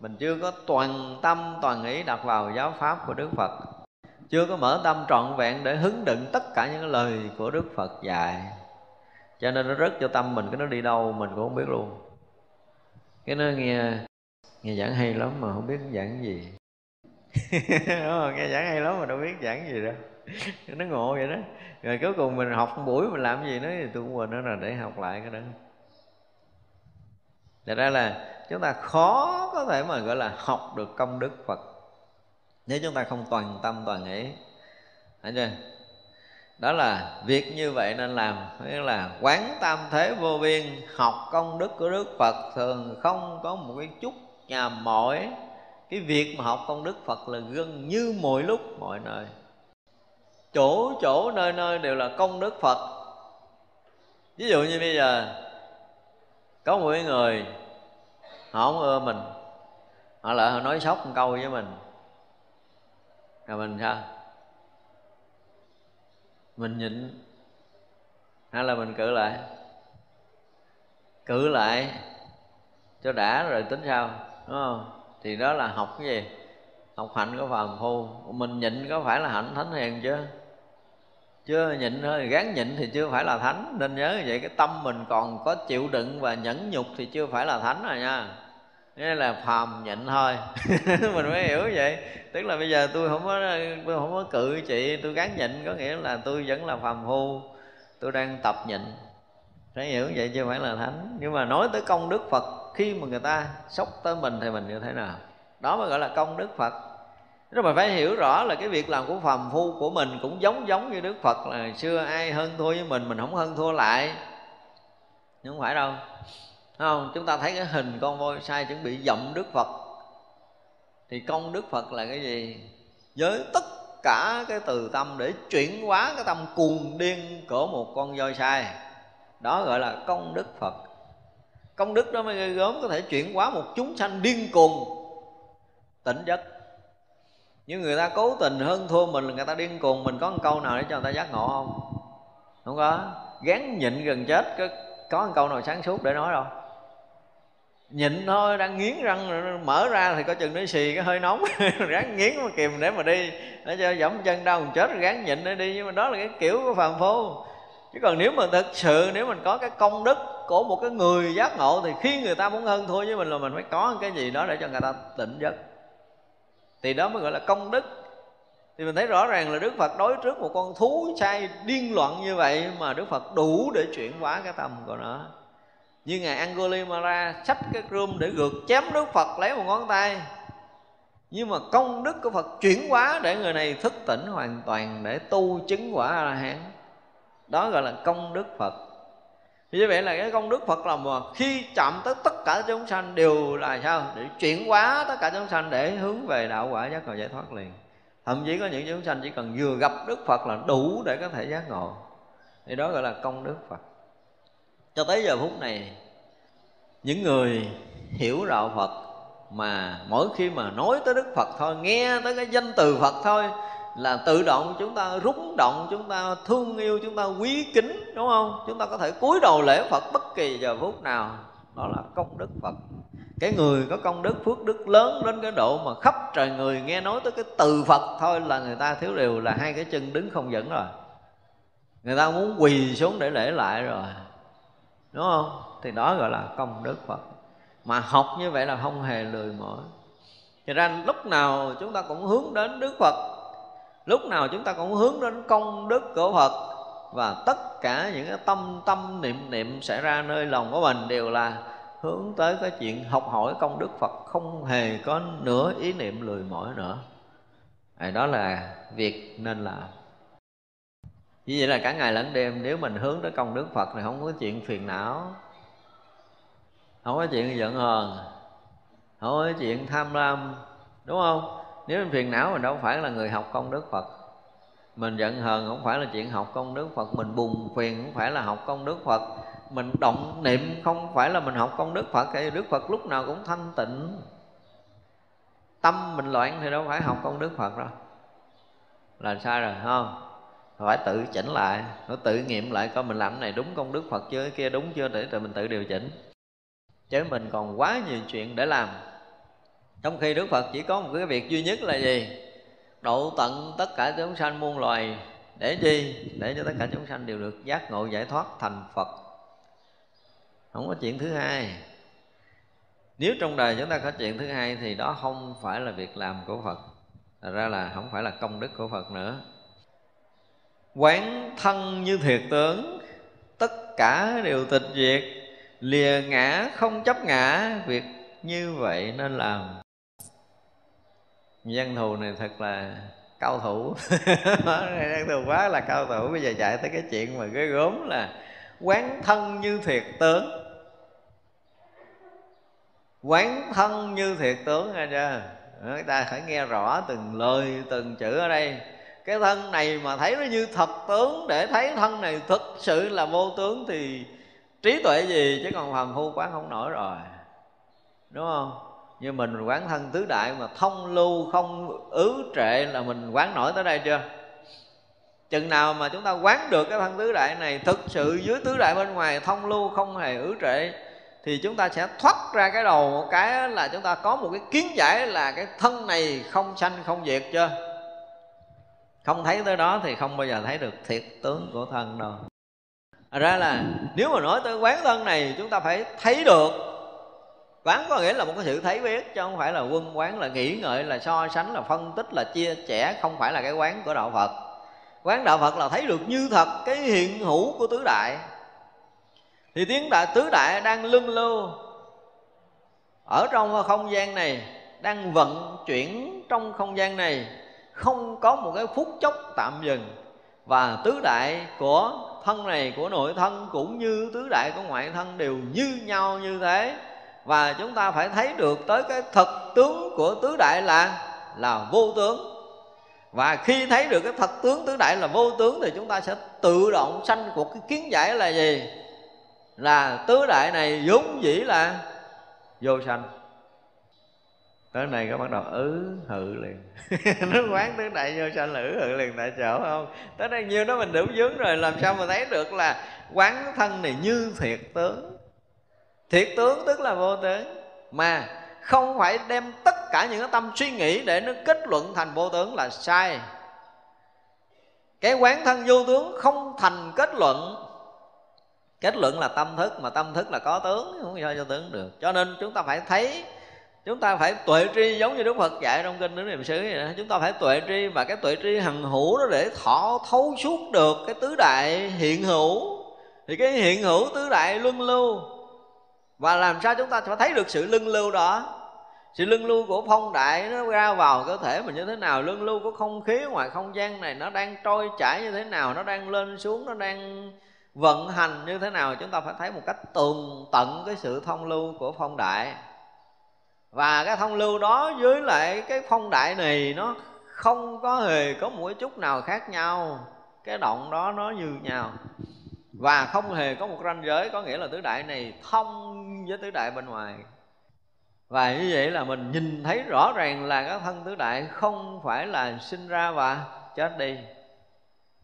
Mình chưa có toàn tâm, toàn ý đặt vào giáo pháp của đức phật. Chưa có mở tâm trọn vẹn để hứng đựng tất cả những lời của đức phật dạy. Cho nên nó rớt cho tâm mình, cái nó đi đâu mình cũng không biết luôn. Cái nó nghe nghe giảng hay lắm mà không biết giảng cái gì nghe giảng hay lắm mà đâu biết giảng gì đâu. nó ngộ vậy đó. Rồi cuối cùng mình học một buổi mình làm gì nữa thì tôi cũng quên nó là để học lại cái đó. Thật ra là chúng ta khó có thể mà, gọi là, học được công đức Phật. Nếu chúng ta không toàn tâm, toàn ý. Thấy chưa? Đó là việc như vậy nên làm. Nghĩa là quán tam thế vô biên, Học công đức của Đức Phật Thường không có một cái chút nhà mỏi Cái việc mà học công đức Phật là gần như mọi lúc mọi nơi chỗ chỗ, nơi nơi đều là công đức phật. Ví dụ như bây giờ, có một người, họ không ưa mình. Họ lại họ nói sốc một câu với mình. Rồi mình sao? Mình nhịn. Hay là mình cự lại? Cự lại cho đã rồi tính sao? Đúng không? Thì đó là học cái gì? Học hạnh của phàm phu. Mình nhịn có phải là hạnh thánh hiền chứ chưa nhịn thôi gán nhịn thì chưa phải là thánh. Nên nhớ vậy, cái tâm mình còn có chịu đựng và nhẫn nhục thì chưa phải là thánh rồi nha. Nghĩa là phàm nhịn thôi. Mình mới hiểu vậy. Tức là bây giờ tôi không có, tôi không có cự chị, tôi gán nhịn, có nghĩa là tôi vẫn là phàm phu. Tôi đang tập nhịn. Phải hiểu vậy chưa phải là thánh. Nhưng mà nói tới công đức phật, khi mà người ta sốc tới mình thì mình như thế nào? Đó mới gọi là công đức phật rồi mà phải hiểu rõ là cái việc làm của phàm phu của mình cũng giống giống như Đức Phật là xưa ai hơn thua với mình mình không hơn thua lại. Nhưng không phải đâu. Không? Chúng ta thấy cái hình con voi sai chuẩn bị dậm Đức Phật. Thì công Đức Phật là cái gì? Với tất cả cái từ tâm để chuyển hóa cái tâm cuồng điên của một con voi sai. Đó gọi là công đức Phật. Công đức đó mới gây gớm có thể chuyển hóa một chúng sanh điên cuồng, tỉnh giấc nhưng người ta cố tình hơn thua mình là người ta điên cuồng mình có một câu nào để cho người ta giác ngộ không? Không có. Gán nhịn gần chết có, có một câu nào sáng suốt để nói đâu. Nhịn thôi đang nghiến răng mở ra thì có chừng nó xì cái hơi nóng. Ráng nghiến mà kìm để mà đi. Để cho dẫm chân đau mình chết ráng nhịn để đi. Nhưng mà đó là cái kiểu của phàm phu. Chứ còn nếu mà thực sự nếu mình có cái công đức của một cái người giác ngộ thì khi người ta muốn hơn thua với mình là mình phải có cái gì đó để cho người ta tỉnh giấc thì đó mới gọi là công đức. Thì mình thấy rõ ràng là Đức Phật đối trước một con thú sai điên loạn như vậy mà Đức Phật đủ để chuyển hóa cái tâm của nó. Như ngài Angulimala xách cái rơm để gượt chém Đức Phật lấy một ngón tay. Nhưng mà công đức của phật chuyển hóa để người này thức tỉnh hoàn toàn để tu chứng quả a la hán. Đó gọi là công đức phật như vậy là cái công đức phật là mà khi chạm tới tất cả chúng sanh đều là sao? Để chuyển hóa tất cả chúng sanh để hướng về đạo quả giác ngộ giải thoát liền. Thậm chí có những chúng sanh chỉ cần vừa gặp đức phật là đủ để có thể giác ngộ. Thì đó gọi là công đức phật. Cho tới giờ phút này, những người hiểu đạo phật mà mỗi khi mà nói tới đức phật thôi, nghe tới cái danh từ phật thôi là tự động chúng ta, rúng động chúng ta, thương yêu chúng ta, quý kính, đúng không? Chúng ta có thể cúi đầu lễ phật bất kỳ giờ phút nào. Đó là công đức phật. Cái người có công đức, phước đức lớn đến cái độ mà khắp trời người nghe nói tới cái từ phật thôi là người ta thiếu điều là hai cái chân đứng không vững rồi. Người ta muốn quỳ xuống để lễ lại rồi. Đúng không? Thì đó gọi là công đức phật. Mà học như vậy là không hề lười mỏi. Thì ra lúc nào chúng ta cũng hướng đến đức phật lúc nào chúng ta cũng hướng đến công đức của phật và tất cả những cái tâm tâm niệm niệm xảy ra nơi lòng của mình đều là hướng tới cái chuyện học hỏi công đức Phật không hề có nửa ý niệm lười mỏi nữa. À, đó là việc nên làm. Như vậy là cả ngày lẫn đêm nếu mình hướng tới công đức Phật thì không có chuyện phiền não không có chuyện giận hờn không có chuyện tham lam đúng không? Nếu mình phiền não mình đâu phải là người học công đức Phật. Mình giận hờn không phải là chuyện học công đức Phật. Mình buồn phiền không phải là học công đức Phật. Mình động niệm không phải là mình học công đức Phật. Thì Đức Phật lúc nào cũng thanh tịnh. Tâm mình loạn thì đâu phải học công đức Phật đâu. Là sai rồi không? Phải tự chỉnh lại. Phải tự nghiệm lại coi mình làm cái này đúng công đức Phật chưa, cái kia đúng chưa, để tự mình tự điều chỉnh. Chứ mình còn quá nhiều chuyện để làm trong khi Đức Phật chỉ có một cái việc duy nhất là gì? Độ tận tất cả chúng sanh muôn loài. Để chi? Để cho tất cả chúng sanh đều được giác ngộ, giải thoát, thành Phật. Không có chuyện thứ hai. Nếu trong đời chúng ta có chuyện thứ hai thì đó không phải là việc làm của phật. Thật ra là không phải là công đức của phật nữa. Quán thân như thiệt tướng, tất cả đều tịch diệt, lìa ngã không chấp ngã, việc như vậy nên làm dân thù này thật là cao thủ. Dân thù quá là cao thủ. Bây giờ chạy tới cái chuyện mà cái gốm là quán thân như thiệt tướng. Quán thân như thiệt tướng, nghe chưa? Ờ, người ta phải nghe rõ từng lời, từng chữ ở đây. Cái thân này mà thấy nó như thật tướng, để thấy thân này thực sự là vô tướng thì trí tuệ gì? Chứ còn phàm phu quán không nổi rồi. Đúng không? Như mình quán thân tứ đại mà thông lưu, không ứ trệ là mình quán nổi tới đây chưa? Chừng nào mà chúng ta quán được cái thân tứ đại này, thực sự dưới tứ đại bên ngoài thông lưu không hề ứ trệ, thì chúng ta sẽ thoát ra cái đầu một cái là chúng ta có một cái kiến giải là cái thân này không sanh, không diệt chưa? Không thấy tới đó thì không bao giờ thấy được thiệt tướng của thân đâu. Ra là nếu mà nói tới quán thân này, chúng ta phải thấy được quán có nghĩa là một cái sự thấy biết, chứ không phải là quân quán, là nghĩ ngợi, là so sánh, là phân tích, là chia sẻ, không phải là cái quán của đạo phật. Quán đạo phật là thấy được như thật cái hiện hữu của tứ đại. Thì tiếng đại, tứ đại đang lưng lưu ở trong không gian này, đang vận chuyển trong không gian này. Không có một cái phút chốc tạm dừng. Và tứ đại của thân này, của nội thân, cũng như tứ đại của ngoại thân đều như nhau như thế và chúng ta phải thấy được tới cái thật tướng của tứ đại là là vô tướng. Và khi thấy được cái thật tướng tứ đại là vô tướng thì chúng ta sẽ tự động sanh cuộc cái kiến giải là gì? Là tứ đại này vốn dĩ là vô sanh. Tới này các bắt đầu ứ, hự liền. Nó quán tứ đại vô sanh là ứ, hự liền tại chỗ không? Tới đây nhiêu đó mình đủ vướng rồi, làm sao mà thấy được là quán thân này như thiệt tướng? Thiệt tướng tức là vô tướng. Mà không phải đem tất cả những cái tâm suy nghĩ để nó kết luận thành vô tướng là sai. Cái quán thân vô tướng không thành kết luận. Kết luận là tâm thức, mà tâm thức là có tướng, không sao cho tướng được. Cho nên chúng ta phải thấy, chúng ta phải tuệ tri giống như đức phật dạy trong kinh đức niệm xứ vậy đó. Chúng ta phải tuệ tri và cái tuệ tri hằng hữu đó để thọ, thấu suốt được cái tứ đại hiện hữu. Thì cái hiện hữu tứ đại luân lưu và làm sao chúng ta phải thấy được sự lưng lưu đó? Sự lưng lưu của phong đại nó ra vào cơ thể mình như thế nào? Lưng lưu của không khí ngoài không gian này nó đang trôi chảy như thế nào? Nó đang lên xuống, nó đang vận hành như thế nào? Chúng ta phải thấy một cách tường tận cái sự thông lưu của phong đại. Và cái thông lưu đó với lại cái phong đại này nó không có hề có một chút nào khác nhau. Cái động đó nó như nhau và không hề có một ranh giới, có nghĩa là tứ đại này thông với tứ đại bên ngoài. Và như vậy là mình nhìn thấy rõ ràng là cái thân tứ đại không phải là sinh ra và chết đi.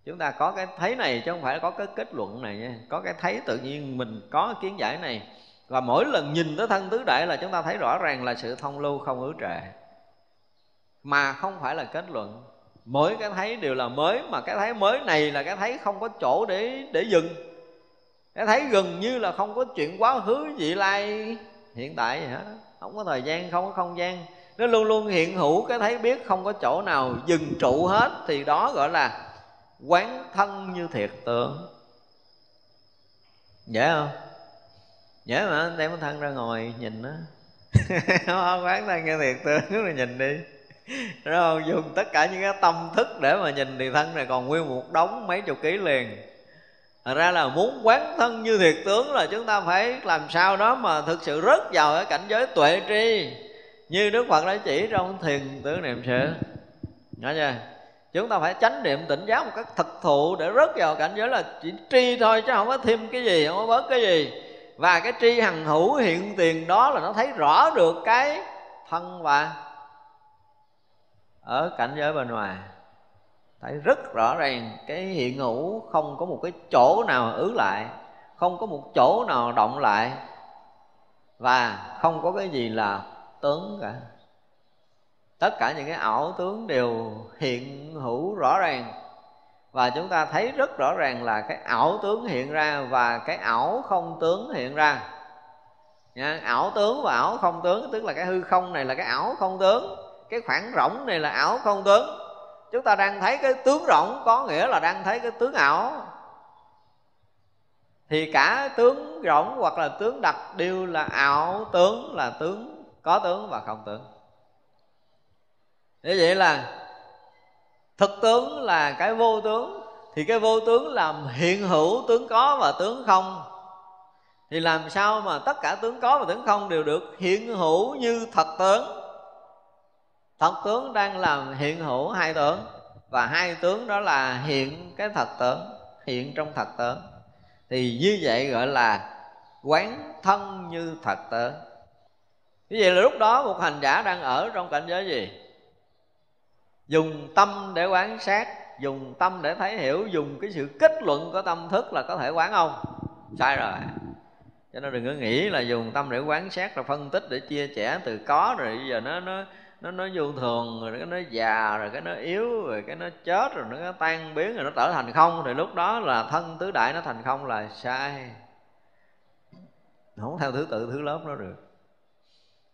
Chúng ta có cái thấy này chứ không phải có cái kết luận này nha. Có cái thấy tự nhiên mình có kiến giải này. Và mỗi lần nhìn tới thân tứ đại là chúng ta thấy rõ ràng là sự thông lưu không ứ trệ. Mà không phải là kết luận mỗi cái thấy đều là mới, mà cái thấy mới này là cái thấy không có chỗ để để dừng. Cái thấy gần như là không có chuyện quá khứ vị lai hiện tại gì hết không có thời gian, không có không gian. Nó luôn luôn hiện hữu, cái thấy biết không có chỗ nào dừng trụ hết, thì đó gọi là quán thân như thiệt tượng dễ không? Dễ mà đem cái thân ra ngồi nhìn nó quán thân như thiệt tượng rồi nhìn đi. đúng không? Dùng tất cả những cái tâm thức để mà nhìn thì thân này còn nguyên một đống mấy chục ký liền. Thật ra là muốn quán thân như thiệt tướng là chúng ta phải làm sao đó mà thực sự rớt vào cái cảnh giới tuệ tri. Như Đức Phật đã chỉ trong thiền tướng niệm sự Nói chưa? Chúng ta phải chánh niệm tỉnh giáo một cách thực thụ để rớt vào cảnh giới là chỉ tri thôi chứ không có thêm cái gì, không có bớt cái gì. Và cái tri hằng hữu hiện tiền đó là nó thấy rõ được cái thân và ở cảnh giới bên ngoài thấy rất rõ ràng cái hiện hữu không có một cái chỗ nào ứ lại không có một chỗ nào động lại và không có cái gì là tướng cả. Tất cả những cái ảo tướng đều hiện hữu rõ ràng và chúng ta thấy rất rõ ràng là cái ảo tướng hiện ra và cái ảo không tướng hiện ra. Nha, ảo tướng và ảo không tướng tức là cái hư không này là cái ảo không tướng cái khoảng rỗng này là ảo không tướng. Chúng ta đang thấy cái tướng rỗng có nghĩa là đang thấy cái tướng ảo. Thì cả tướng rỗng hoặc là tướng đặc đều là ảo tướng, là tướng có tướng và không tướng. Như vậy là thực tướng là cái vô tướng, thì cái vô tướng làm hiện hữu tướng có và tướng không? Thì làm sao mà tất cả tướng có và tướng không đều được hiện hữu như thật tướng? Thật tướng đang làm hiện hữu hai tướng, và hai tướng đó là hiện cái thật tướng, hiện trong thật tướng. Thì như vậy gọi là quán thân như thật tướng. Như vậy là lúc đó một hành giả đang ở trong cảnh giới gì? Dùng tâm để quán sát, dùng tâm để thấy hiểu, dùng cái sự kết luận của tâm thức là có thể quán không sai rồi. Cho nên đừng có nghĩ là dùng tâm để quán sát rồi phân tích, để chia sẻ từ có rồi bây giờ nó nó nó nó vô thường rồi, cái nó già rồi, cái nó yếu rồi, cái nó chết rồi, nó tan biến rồi, nó trở thành không. Thì lúc đó là thân tứ đại nó thành không là sai. Không theo thứ tự, thứ lớp nó được.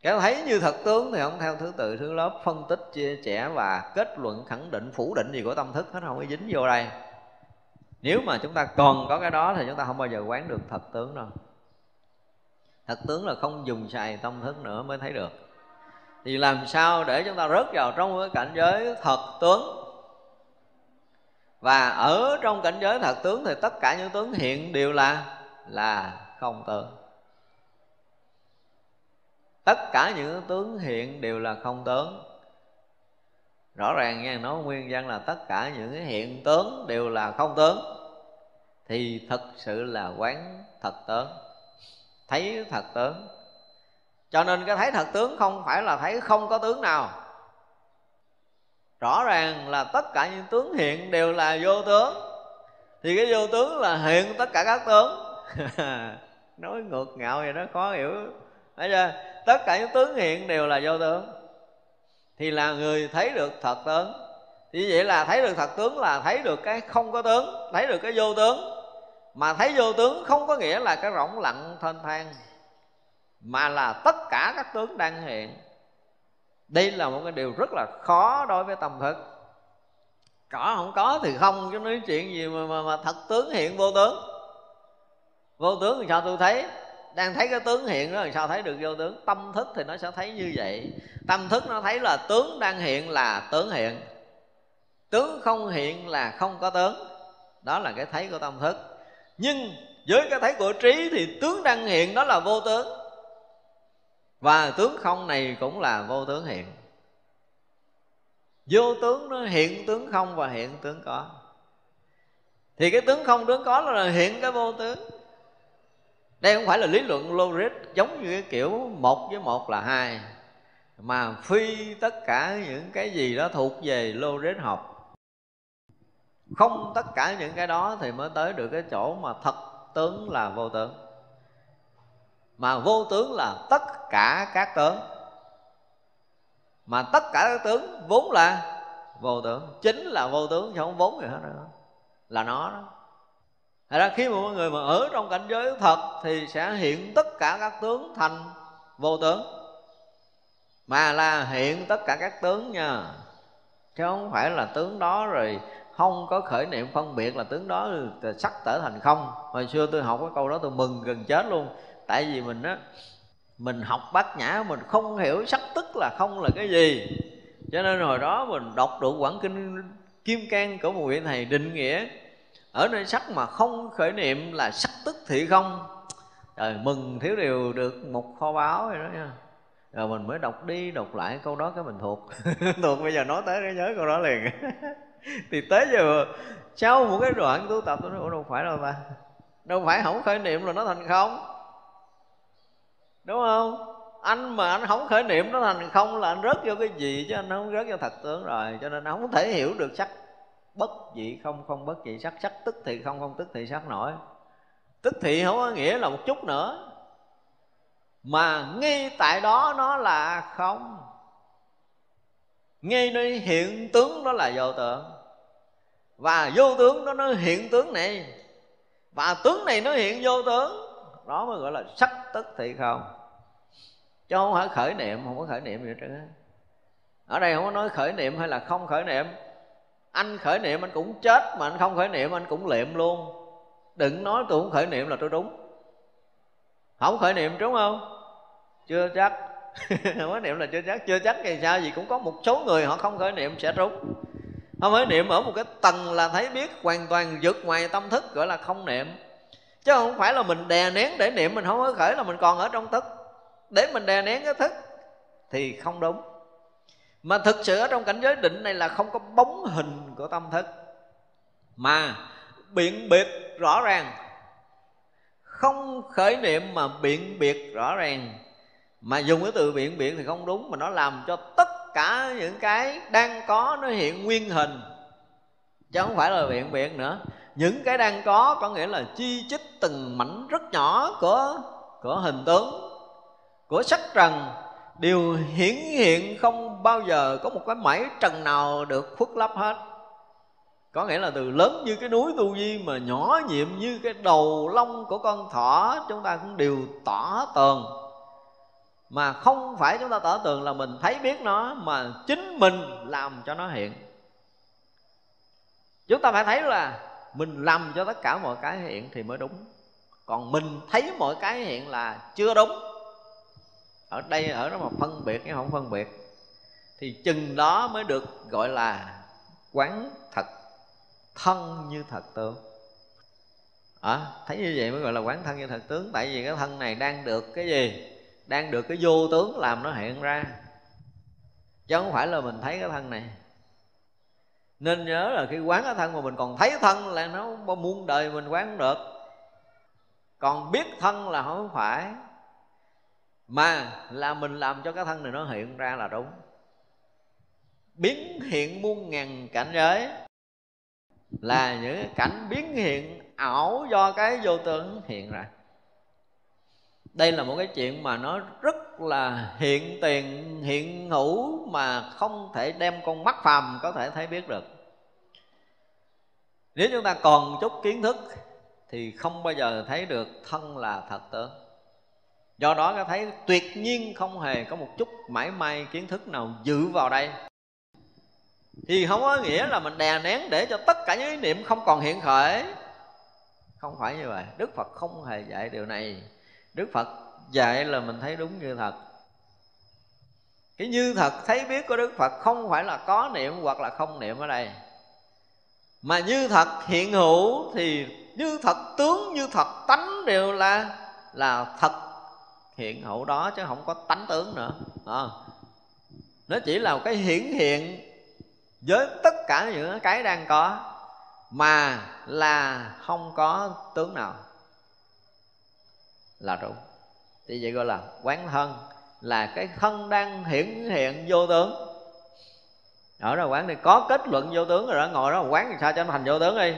Cái thấy như thật tướng thì không theo thứ tự, thứ lớp phân tích, chia sẻ và kết luận, khẳng định, phủ định gì của tâm thức hết, không có dính vô đây. Nếu mà chúng ta còn có cái đó thì chúng ta không bao giờ quán được thật tướng đâu. Thật tướng là không dùng xài tâm thức nữa mới thấy được thì làm sao để chúng ta rớt vào trong cái cảnh giới thật tướng? Và ở trong cảnh giới thật tướng thì tất cả những tướng hiện đều là là không tướng. Tất cả những tướng hiện đều là không tướng. Rõ ràng nha nói nguyên văn là tất cả những cái hiện tướng đều là không tướng. Thì thật sự là quán thật tướng. Thấy thật tướng cho nên cái thấy thật tướng không phải là thấy không có tướng nào. Rõ ràng là tất cả những tướng hiện đều là vô tướng. Thì cái vô tướng là hiện tất cả các tướng. Nói ngược ngạo vậy đó, khó hiểu. Thấy chưa? Tất cả những tướng hiện đều là vô tướng. Thì là người thấy được thật tướng. Thì vậy là thấy được thật tướng là thấy được cái không có tướng, thấy được cái vô tướng. Mà thấy vô tướng không có nghĩa là cái rỗng lặng thênh thang mà là tất cả các tướng đang hiện. Đây là một cái điều rất là khó đối với tâm thức. Có không có thì không chứ nói chuyện gì mà, mà, mà thật tướng hiện vô tướng. Vô tướng thì sao tôi thấy? Đang thấy cái tướng hiện đó làm sao thấy được vô tướng? Tâm thức thì nó sẽ thấy như vậy. Tâm thức nó thấy là tướng đang hiện là tướng hiện. Tướng không hiện là không có tướng. Đó là cái thấy của tâm thức. Nhưng với cái thấy của trí thì tướng đang hiện đó là vô tướng và tướng không này cũng là vô tướng hiện. Vô tướng nó hiện tướng không và hiện tướng có. Thì cái tướng không tướng có là hiện cái vô tướng. Đây không phải là lý luận logic giống như cái kiểu một với một là hai, mà phi tất cả những cái gì đó thuộc về logic học. Không tất cả những cái đó thì mới tới được cái chỗ mà thật tướng là vô tướng mà vô tướng là tất cả các tướng. Mà tất cả các tướng vốn là vô tướng. Chính là vô tướng chứ không vốn gì hết nữa. Là nó đó. Thật ra khi mà mọi người mà ở trong cảnh giới thật Thì sẽ hiện tất cả các tướng thành vô tướng. Mà là hiện tất cả các tướng nha. Chứ không phải là tướng đó rồi không có khởi niệm phân biệt là tướng đó sắc trở thành không. Hồi xưa tôi học cái câu đó tôi mừng gần chết luôn tại vì mình á, mình học bát nhã, mình không hiểu sắc tức là không là cái gì. Cho nên hồi đó mình đọc được quảng kinh kim cang của một vị thầy định nghĩa, ở nơi sắc mà không khởi niệm là sắc tức thị không. Trời, mừng thiếu điều được một kho báo vậy đó nha. Rồi mình mới đọc đi đọc lại câu đó cái mình thuộc. Thuộc bây giờ nói tới cái nhớ câu đó liền. Thì tới giờ, sau một cái đoạn tu tập, tôi nói, ủa, đâu phải đâu ta? Đâu phải không khởi niệm là nó thành không? Đúng không? Anh mà anh không khởi niệm nó thành không là anh rớt vô cái gì chứ anh không rớt vô thật tướng rồi, cho nên anh không thể hiểu được sắc bất dị không không bất dị sắc sắc tức thì không không tức thì sắc nổi. Tức thì không có nghĩa là một chút nữa. Mà ngay tại đó nó là không. Ngay nơi hiện tướng đó là vô tượng và vô tướng đó nó hiện tướng này. Và tướng này nó hiện vô tướng. Đó mới gọi là sắc tức thì không chứ không phải khởi niệm, không có khởi niệm gì hết ở đây không có nói khởi niệm hay là không khởi niệm. Anh khởi niệm anh cũng chết mà anh không khởi niệm anh cũng liệm luôn. Đừng nói tôi không khởi niệm là tôi đúng. Không khởi niệm đúng không? Chưa chắc. Không khởi niệm là chưa chắc. Chưa chắc thì sao? Gì cũng có một số người họ không khởi niệm sẽ trúng không khởi niệm ở một cái tầng là thấy biết, hoàn toàn vượt ngoài tâm thức, gọi là không niệm. Chứ không phải là mình đè nén để niệm, mình không có khởi là mình còn ở trong thức để mình đè nén cái thức thì không đúng. Mà thực sự ở trong cảnh giới định này là không có bóng hình của tâm thức, mà biện biệt rõ ràng. Không khởi niệm mà biện biệt rõ ràng. Mà dùng cái từ biện biệt thì không đúng, mà nó làm cho tất cả những cái đang có nó hiện nguyên hình. Chứ không phải là biện biệt nữa. Những cái đang có có nghĩa là chi chích từng mảnh rất nhỏ của của hình tướng của sắc trần đều hiển hiện không bao giờ có một cái mảy trần nào được khuất lấp hết. Có nghĩa là từ lớn như cái núi tu di mà nhỏ nhiệm như cái đầu lông của con thỏ, chúng ta cũng đều tỏ tường. Mà không phải chúng ta tỏ tường là mình thấy biết nó, mà chính mình làm cho nó hiện. Chúng ta phải thấy là mình làm cho tất cả mọi cái hiện thì mới đúng. Còn mình thấy mọi cái hiện là chưa đúng ở đây ở đó mà phân biệt cái không phân biệt thì chừng đó mới được gọi là quán thật thân như thật tướng. À, thấy như vậy mới gọi là quán thân như thật tướng. Tại vì cái thân này đang được cái gì? Đang được cái vô tướng làm nó hiện ra. Chứ không phải là mình thấy cái thân này. Nên nhớ là khi quán cái thân mà mình còn thấy thân là nó muôn đời mình quán không được. Còn biết thân là không phải mà là mình làm cho cái thân này nó hiện ra là đúng. Biến hiện muôn ngàn cảnh giới là những cảnh biến hiện ảo do cái vô tướng hiện ra. Đây là một cái chuyện mà nó rất là hiện tiền, hiện hữu mà không thể đem con mắt phàm có thể thấy biết được. Nếu chúng ta còn chút kiến thức thì không bao giờ thấy được thân là thật tướng do đó ta thấy tuyệt nhiên không hề có một chút mãi may kiến thức nào dự vào đây. Thì không có nghĩa là mình đè nén để cho tất cả những ý niệm không còn hiện khởi. Không phải như vậy. Đức phật không hề dạy điều này. Đức phật dạy là mình thấy đúng như thật. Cái như thật thấy biết của đức phật không phải là có niệm hoặc là không niệm ở đây. Mà như thật hiện hữu thì như thật tướng, như thật tánh đều là là thật hiện hữu đó chứ không có tánh tướng nữa à. nó chỉ là cái hiển hiện với tất cả những cái đang có, mà là không có tướng nào. Là đúng thì vậy gọi là quán thân, là cái thân đang hiển hiện vô tướng. Ở đó quán thì có kết luận vô tướng rồi đó, ngồi đó quán thì sao cho nó thành vô tướng đi.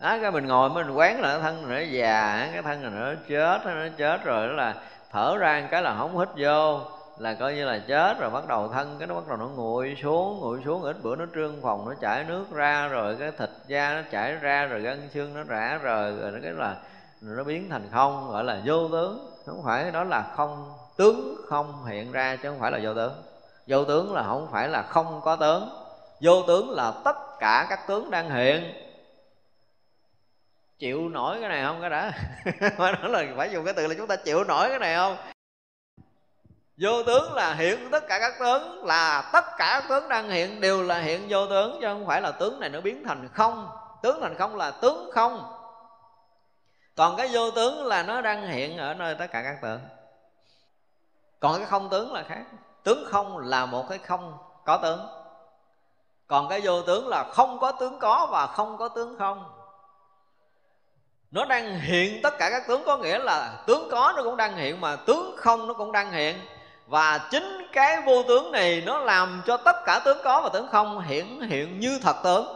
Đó cái mình ngồi mình quán là cái thân nó già, cái thân này nó chết nó chết rồi đó là thở ra cái là không hít vô, là coi như là chết rồi, bắt đầu thân cái nó bắt đầu nó nguội xuống nguội xuống, ít bữa nó trương phòng, nó chảy nước ra rồi, cái thịt da nó chảy ra rồi, gân xương nó rã rồi rồi nó cái là nó biến thành không, gọi là vô tướng. Không phải đó là không tướng, không hiện ra chứ không phải là vô tướng. Vô tướng là không phải là không có tướng. Vô tướng là tất cả các tướng đang hiện chịu nổi cái này không cái đã? Phải nói là phải dùng cái từ là chúng ta chịu nổi cái này không? Vô tướng là hiện tất cả các tướng, là tất cả các tướng đang hiện đều là hiện vô tướng, chứ không phải là tướng này nó biến thành không. Tướng thành không là tướng không. Còn cái vô tướng là nó đang hiện ở nơi tất cả các tướng. Còn cái không tướng là khác. Tướng không là một cái không có tướng. Còn cái vô tướng là không có tướng có và không có tướng không nó đang hiện tất cả các tướng, có nghĩa là tướng có nó cũng đang hiện mà tướng không nó cũng đang hiện. Và chính cái vô tướng này nó làm cho tất cả tướng có và tướng không hiện hiện như thật tướng.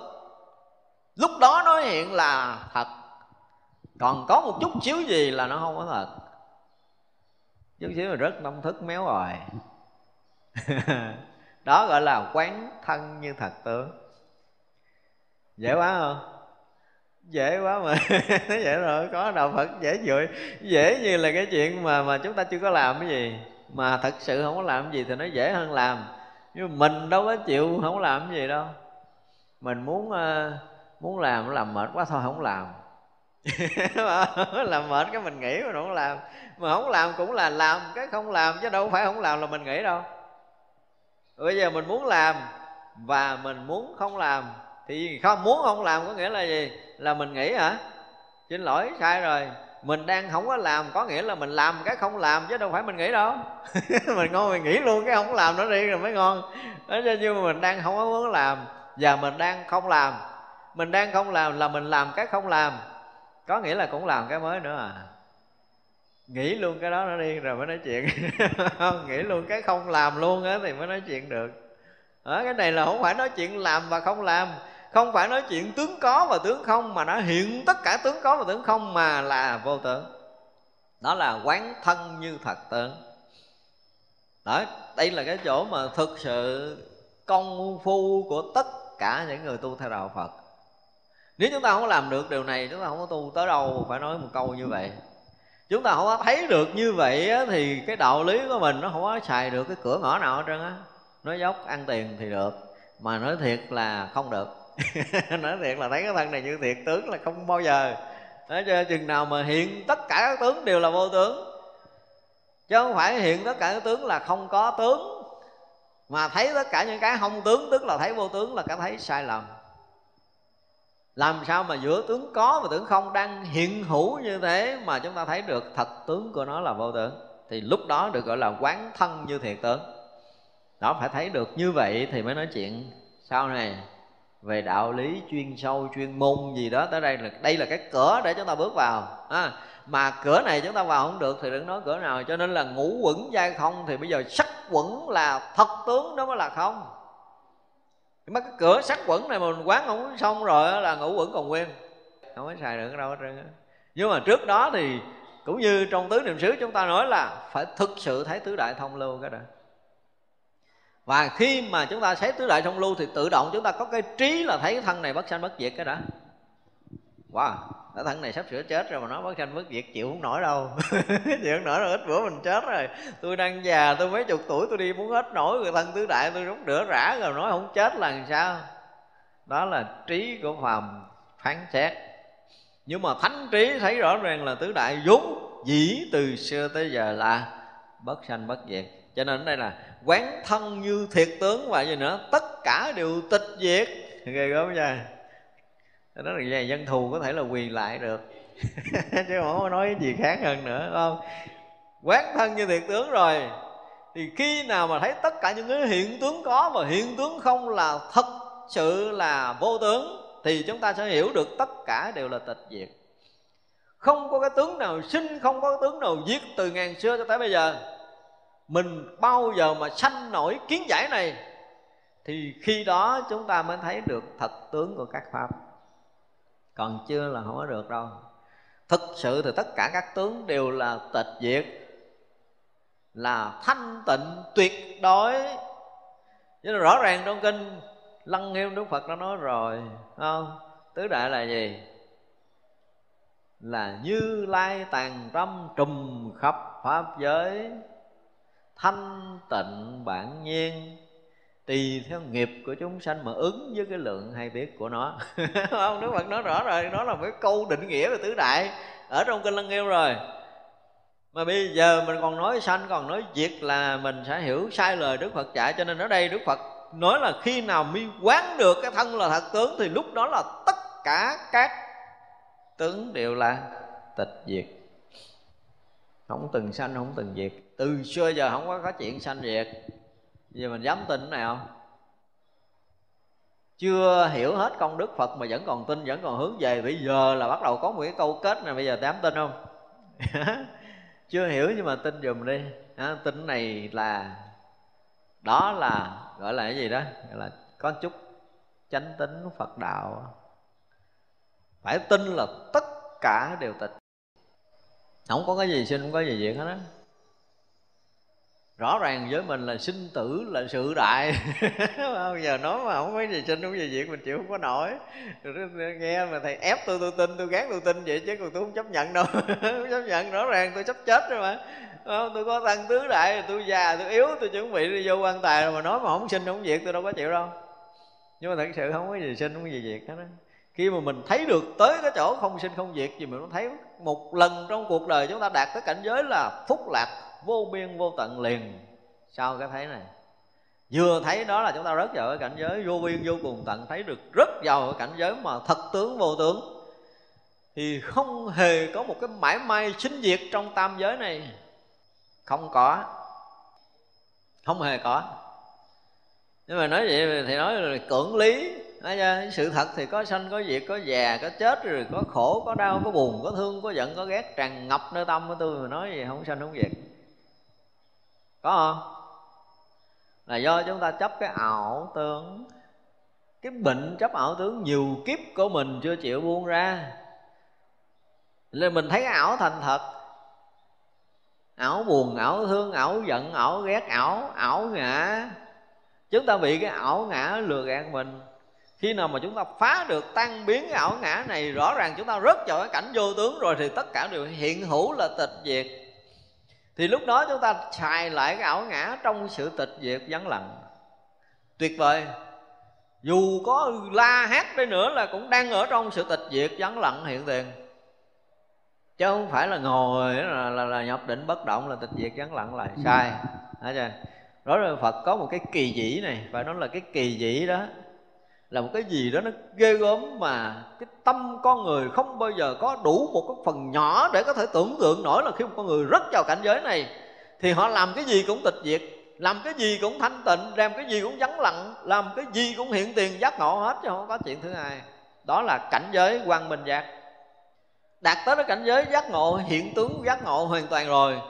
Lúc đó nó hiện là thật. Còn có một chút xíu gì là nó không có thật. Chút xíu là rất nông thức méo rồi. Đó gọi là quán thân như thật tướng. Dễ quá không? Dễ quá mà. Nó vậy rồi có đạo phật dễ dội dễ như là cái chuyện mà mà chúng ta chưa có làm cái gì. Mà thật sự không có làm cái gì thì nó dễ hơn làm. Nhưng mà mình đâu có chịu không có làm cái gì đâu. Mình muốn ờ, muốn làm làm mệt quá thôi, không làm. Làm mệt cái mình nghĩ mà không làm. Mà không làm cũng là làm, cái không làm chứ đâu phải không làm là mình nghĩ đâu. Bây giờ mình muốn làm và mình muốn không làm thì không muốn không làm có nghĩa là gì? Là mình nghĩ hả? Xin lỗi sai rồi. Mình đang không có làm có nghĩa là mình làm cái không làm chứ đâu phải mình nghĩ đâu. Mình ngon mình nghĩ luôn cái không làm nó đi rồi mới ngon. Đó nhưng mà mình đang không có muốn làm và mình đang không làm. Mình đang không làm là mình làm cái không làm. Có nghĩa là cũng làm cái mới nữa à. Nghĩ luôn cái đó nó đi rồi mới nói chuyện. Nghĩ luôn cái không làm luôn á thì mới nói chuyện được. Đó, cái này là không phải nói chuyện làm và không làm không phải nói chuyện tướng có và tướng không mà nó hiện tất cả tướng có và tướng không mà là vô tướng đó là quán thân như thật tướng đó đây là cái chỗ mà thực sự công phu của tất cả những người tu theo đạo phật. Nếu chúng ta không làm được điều này chúng ta không có tu tới đâu phải nói một câu như vậy. Chúng ta không có thấy được như vậy á, thì cái đạo lý của mình nó không có xài được cái cửa ngõ nào hết trơn á. Nói dốc ăn tiền thì được mà nói thiệt là không được. nói thiệt là thấy cái thân này như thiệt, tướng là không bao giờ. Nói cho chừng nào mà hiện tất cả các tướng đều là vô tướng. Chứ không phải hiện tất cả các tướng là không có tướng. Mà thấy tất cả những cái không tướng, tức là thấy vô tướng là cái thấy sai lầm. Làm sao mà giữa tướng có và tướng không đang hiện hữu như thế mà chúng ta thấy được thật tướng của nó là vô tướng? Thì lúc đó được gọi là quán thân như thiệt tướng. Đó, phải thấy được như vậy thì mới nói chuyện sau này về đạo lý chuyên sâu chuyên môn gì đó tới đây là đây là cái cửa để chúng ta bước vào à, mà cửa này chúng ta vào không được thì đừng nói cửa nào cho nên là ngũ quẩn giai không thì bây giờ sắc quẩn là thật tướng đó mới là không. Mà cái cửa sắc quẩn này mà mình quán không xong rồi là ngũ quẩn còn nguyên. Không có xài được đâu hết trơn nhưng mà trước đó thì cũng như trong tứ niệm xứ chúng ta nói là phải thực sự thấy tứ đại thông lưu cái đó và khi mà chúng ta thấy tứ đại song lưu thì tự động chúng ta có cái trí là thấy cái thân này bất sanh bất diệt cái đó wow, cái thân này sắp sửa chết rồi mà nó bất sanh bất diệt chịu không nổi đâu. Chịu không nổi rồi ít bữa mình chết rồi. Tôi đang già, tôi mấy chục tuổi, tôi đi muốn hết nổi người thân tứ đại, tôi rút rửa rã rồi nói không chết là làm sao? Đó là trí của phàm phán xét. Nhưng mà thánh trí thấy rõ ràng là tứ đại vốn dĩ từ xưa tới giờ là bất sanh bất diệt. Cho nên ở đây là quán thân như thiệt tướng và gì nữa. Tất cả đều tịch diệt. Ghê gớm nha đó là về dân thù có thể là quỳ lại được. Chứ không có nói gì khác hơn nữa không? Quán thân như thiệt tướng rồi. Thì khi nào mà thấy tất cả những cái hiện tướng có và hiện tướng không là thật sự là vô tướng, thì chúng ta sẽ hiểu được tất cả đều là tịch diệt. Không có cái tướng nào sinh, không có cái tướng nào giết từ ngàn xưa cho tới bây giờ mình bao giờ mà sanh nổi kiến giải này? Thì khi đó chúng ta mới thấy được thật tướng của các pháp. Còn chưa là không có được đâu. Thực sự thì tất cả các tướng đều là tịch diệt, là thanh tịnh tuyệt đối. Nhưng rõ ràng trong kinh, lăng nghiêm đức phật đã nói rồi không? Tứ đại là gì? Là như lai tàn trăm trùm khắp pháp giới thanh tịnh bản nhiên tùy theo nghiệp của chúng sanh mà ứng với cái lượng hay biết của nó. Không, đức phật nói rõ rồi, đó là cái câu định nghĩa về tứ đại ở trong kinh lăng nghiêm rồi. Mà bây giờ mình còn nói sanh, còn nói diệt là mình sẽ hiểu sai lời đức phật dạy. Cho nên ở đây đức phật nói là khi nào mi quán được cái thân là thật tướng thì lúc đó là tất cả các tướng đều là tịch diệt. Không từng sanh, không từng diệt từ xưa giờ không có có chuyện sanh diệt. Giờ mình dám tin nào? này không? Chưa hiểu hết công đức Phật mà vẫn còn tin vẫn còn hướng về. Bây giờ là bắt đầu có một cái câu kết này bây giờ dám tin không? Chưa hiểu nhưng mà tin dùm đi. À, tin này là đó là gọi là cái gì đó? Gọi là có chút chánh tính Phật đạo. Phải tin là tất cả đều tịch. Không có cái gì sinh không có gì diệt hết á rõ ràng với mình là sinh tử là sự đại. Bao giờ nói mà không có gì sinh không có gì diệt mình chịu không có nổi. Rồi nghe mà thầy ép tôi tôi tin tôi gán tôi tin vậy chứ còn tôi không chấp nhận đâu. Không chấp nhận rõ ràng tôi sắp chết rồi mà. Không, tôi có tăng tứ đại tôi già tôi yếu tôi chuẩn bị đi vô quan tài rồi mà nói mà không sinh không diệt tôi đâu có chịu đâu. Nhưng mà thật sự không có gì sinh không có gì diệt hết đó khi mà mình thấy được tới cái chỗ không sinh không diệt thì mình thấy một lần trong cuộc đời chúng ta đạt tới cảnh giới là phúc lạc vô biên, vô tận liền. Sau cái thấy này? Vừa thấy đó là chúng ta rất vào cái cảnh giới, vô biên, vô cùng tận, thấy được rất vào cái cảnh giới mà thật tướng, vô tướng. Thì không hề có một cái mãi may sinh diệt trong tam giới này. Không có. Không hề có. Nhưng mà nói vậy thì nói là cưỡng lý. Sự thật thì có sanh, có diệt, có già, có chết, rồi có khổ, có đau, có buồn, có thương, có giận, có ghét, tràn ngập nơi tâm của tôi mà nói gì không sanh, không diệt có không? Là do chúng ta chấp cái ảo tướng cái bệnh chấp ảo tướng nhiều kiếp của mình chưa chịu buông ra. Nên mình thấy cái ảo thành thật. Ảo buồn, ảo thương, ảo giận, ảo ghét, ảo ảo ngã. Chúng ta bị cái ảo ngã lừa gạt mình. Khi nào mà chúng ta phá được, tan biến cái ảo ngã này, rõ ràng chúng ta rớt vào cái cảnh vô tướng rồi thì tất cả đều hiện hữu là tịch diệt thì lúc đó chúng ta xài lại cái ảo ngã trong sự tịch diệt vắng lặng. Tuyệt vời. Dù có la hét đi nữa là cũng đang ở trong sự tịch diệt vắng lặng hiện tiền. Chứ không phải là ngồi là, là, là nhập định bất động là tịch diệt vắng lặng lại. Sai. Chưa? Đó là Phật có một cái kỳ dĩ này Phải nói là cái kỳ dĩ đó là một cái gì đó nó ghê gớm mà cái tâm con người không bao giờ có đủ một cái phần nhỏ để có thể tưởng tượng nổi là khi một con người rất vào cảnh giới này. Thì họ làm cái gì cũng tịch diệt, làm cái gì cũng thanh tịnh, làm cái gì cũng vắng lặng, làm cái gì cũng hiện tiền giác ngộ hết chứ không có chuyện thứ hai. Đó là cảnh giới quang minh giác. Đạt tới cái cảnh giới giác ngộ, hiện tướng giác ngộ hoàn toàn rồi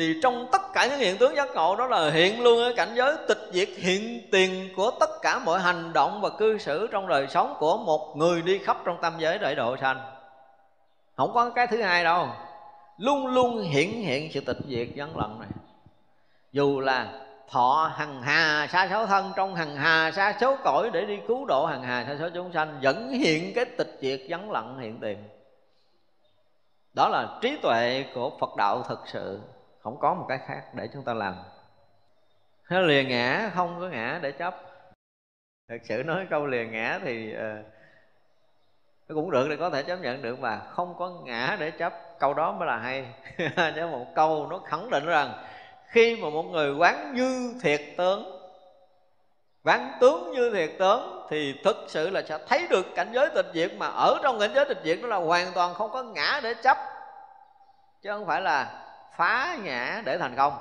thì trong tất cả những hiện tướng giác ngộ, đó là hiện luôn ở cảnh giới tịch diệt hiện tiền của tất cả mọi hành động và cư xử trong đời sống của một người đi khắp trong tam giới để độ sanh. Không có cái thứ hai đâu. Luôn luôn hiện hiện sự tịch diệt vắng lặng này. Dù là thọ hằng hà xa số thân trong hằng hà xa số cõi để đi cứu độ hằng hà xa số chúng sanh, vẫn hiện cái tịch diệt vắng lặng hiện tiền. Đó là trí tuệ của phật đạo thực sự không có một cái khác để chúng ta làm. Nó lìa ngã không có ngã để chấp. Thực sự nói câu lìa ngã thì uh, cũng được để có thể chấp nhận được mà. Không có ngã để chấp câu đó mới là hay. Chứ một câu nó khẳng định rằng khi mà một người quán như thiệt tướng quán tướng như thiệt tướng thì thực sự là sẽ thấy được cảnh giới tịch diệt mà ở trong cảnh giới tịch diệt đó là hoàn toàn không có ngã để chấp. Chứ không phải là phá ngã để thành công.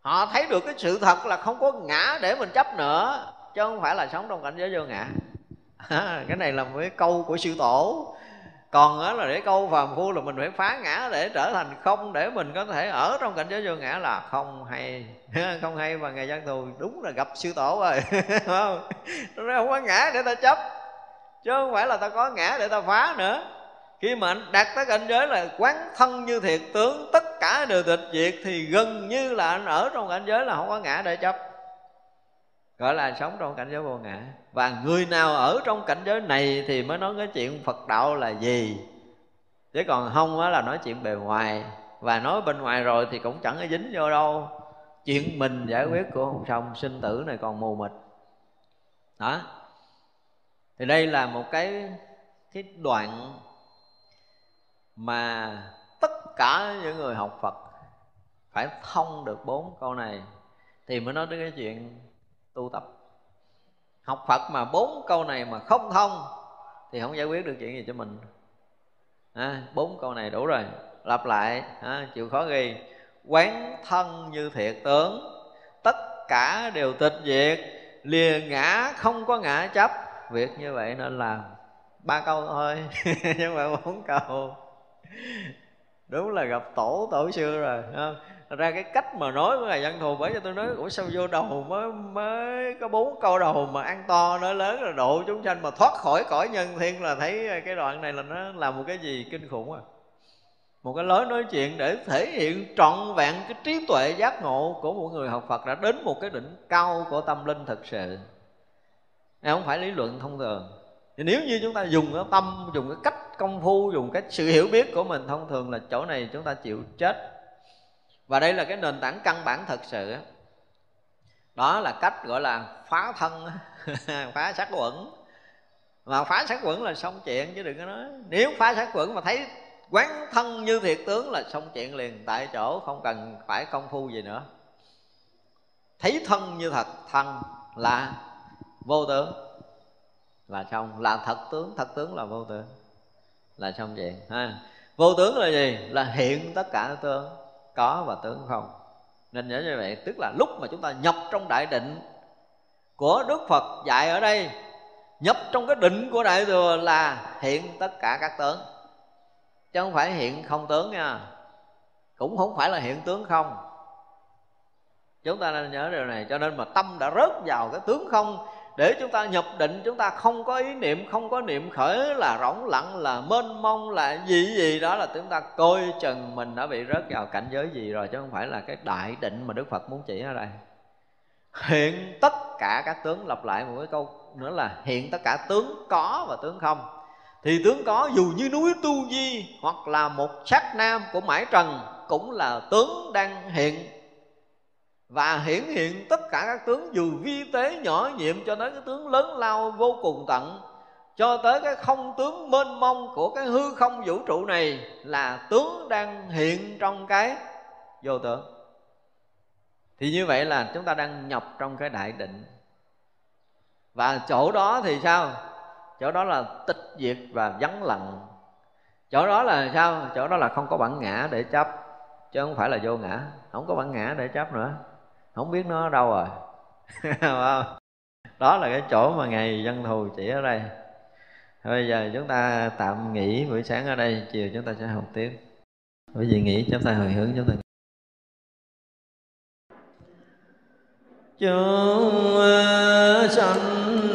Họ thấy được cái sự thật là không có ngã để mình chấp nữa, chứ không phải là sống trong cảnh giới vô ngã. Cái này là một cái câu của sư tổ. Còn đó là để câu phàm phu là mình phải phá ngã để trở thành không, để mình có thể ở trong cảnh giới vô ngã là không hay. Không hay và ngày gian thù đúng là gặp sư tổ rồi không? Không có ngã để ta chấp, chứ không phải là ta có ngã để ta phá nữa khi mà anh đạt tới cảnh giới là quán thân như thiệt, tướng, tất cả đều tịch diệt, thì gần như là anh ở trong cảnh giới là không có ngã để chấp. Gọi là sống trong cảnh giới vô ngã. Và người nào ở trong cảnh giới này thì mới nói cái chuyện phật đạo là gì? Chứ còn không á là nói chuyện bề ngoài. Và nói bên ngoài rồi thì cũng chẳng có dính vô đâu. Chuyện mình giải quyết của không xong sinh tử này còn mù mịt. Đó. Thì đây là một cái cái đoạn mà tất cả những người học Phật phải thông được bốn câu này thì mới nói đến cái chuyện tu tập. Học phật mà bốn câu này mà không thông thì không giải quyết được chuyện gì cho mình. À, bốn câu này đủ rồi. Lặp lại à, chịu khó ghi. Quán thân như thiệt tướng tất cả đều tịch diệt lìa ngã không có ngã chấp. Việc như vậy nên làm ba câu thôi chứ không phải bốn câu đúng là gặp tổ tổ xưa rồi không? ra cái cách mà nói của ngài văn thù bởi cho tôi nói, ủa sao vô đầu mới mới có bốn câu đầu mà ăn to, nói lớn là độ chúng sanh mà thoát khỏi cõi nhân thiên? Là thấy cái đoạn này là nó là một cái gì kinh khủng à. Một cái lối nói chuyện để thể hiện trọn vẹn cái trí tuệ giác ngộ của một người học Phật đã đến một cái đỉnh cao của tâm linh thực sự. Này không phải lý luận thông thường. Thì nếu như chúng ta dùng cái tâm, dùng cái cách công phu, dùng cái sự hiểu biết của mình, thông thường là chỗ này chúng ta chịu chết. Và đây là cái nền tảng căn bản thật sự đó là cách gọi là phá thân phá sát quẩn. Mà phá sát quẩn là xong chuyện, chứ đừng có nói. Nếu phá sát quẩn mà thấy quán thân như thiệt tướng là xong chuyện liền, tại chỗ không cần phải công phu gì nữa. Thấy thân như thật, thân là vô tướng. Là xong, là thật tướng thật tướng là vô tướng là xong chuyện ha. Vô tướng là gì? Là hiện tất cả tướng, có và tướng không. Nên nhớ như vậy, tức là lúc mà chúng ta nhập trong đại định của đức phật dạy ở đây, nhập trong cái định của đại thừa là hiện tất cả các tướng. Chứ không phải hiện không tướng nha. Cũng không phải là hiện tướng không. Chúng ta nên nhớ điều này, cho nên mà tâm đã rớt vào cái tướng không để chúng ta nhập định, chúng ta không có ý niệm, không có niệm khởi là rỗng lặng, là mênh mông, là gì gì đó, là chúng ta coi chừng mình đã bị rớt vào cảnh giới gì rồi, chứ không phải là cái đại định mà đức phật muốn chỉ ở đây. Hiện tất cả các tướng lặp lại một cái câu nữa là, hiện tất cả tướng có và tướng không. Thì tướng có dù như núi tu di hoặc là một sát nam của mãi trần cũng là tướng đang hiện và hiển hiện tất cả các tướng dù vi tế nhỏ nhiệm cho tới cái tướng lớn lao vô cùng tận, cho tới cái không tướng mênh mông của cái hư không vũ trụ này là tướng đang hiện trong cái vô tưởng. Thì như vậy là chúng ta đang nhập trong cái đại định. Và chỗ đó thì sao? Chỗ đó là tịch diệt và vắng lặng. Chỗ đó là sao? Chỗ đó là không có bản ngã để chấp, chứ không phải là vô ngã. Không có bản ngã để chấp nữa không biết nó ở đâu rồi. Đó là cái chỗ mà ngày dân thù chỉ ở đây. Bây giờ chúng ta tạm nghỉ buổi sáng ở đây, chiều chúng ta sẽ học tiếp. Bởi vì nghỉ chúng ta hồi hướng chúng ta chúng sanh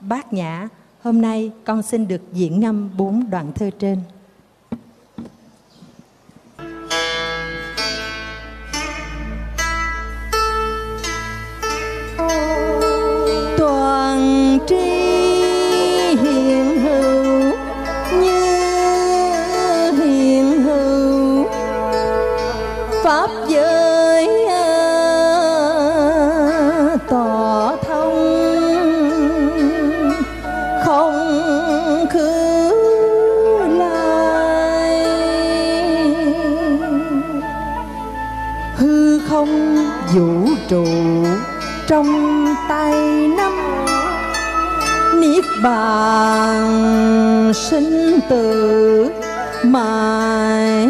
bát nhã hôm nay con xin được diễn ngâm bốn đoạn thơ trên. Vũ trụ trong tay năm niết bàn sinh tử mãi.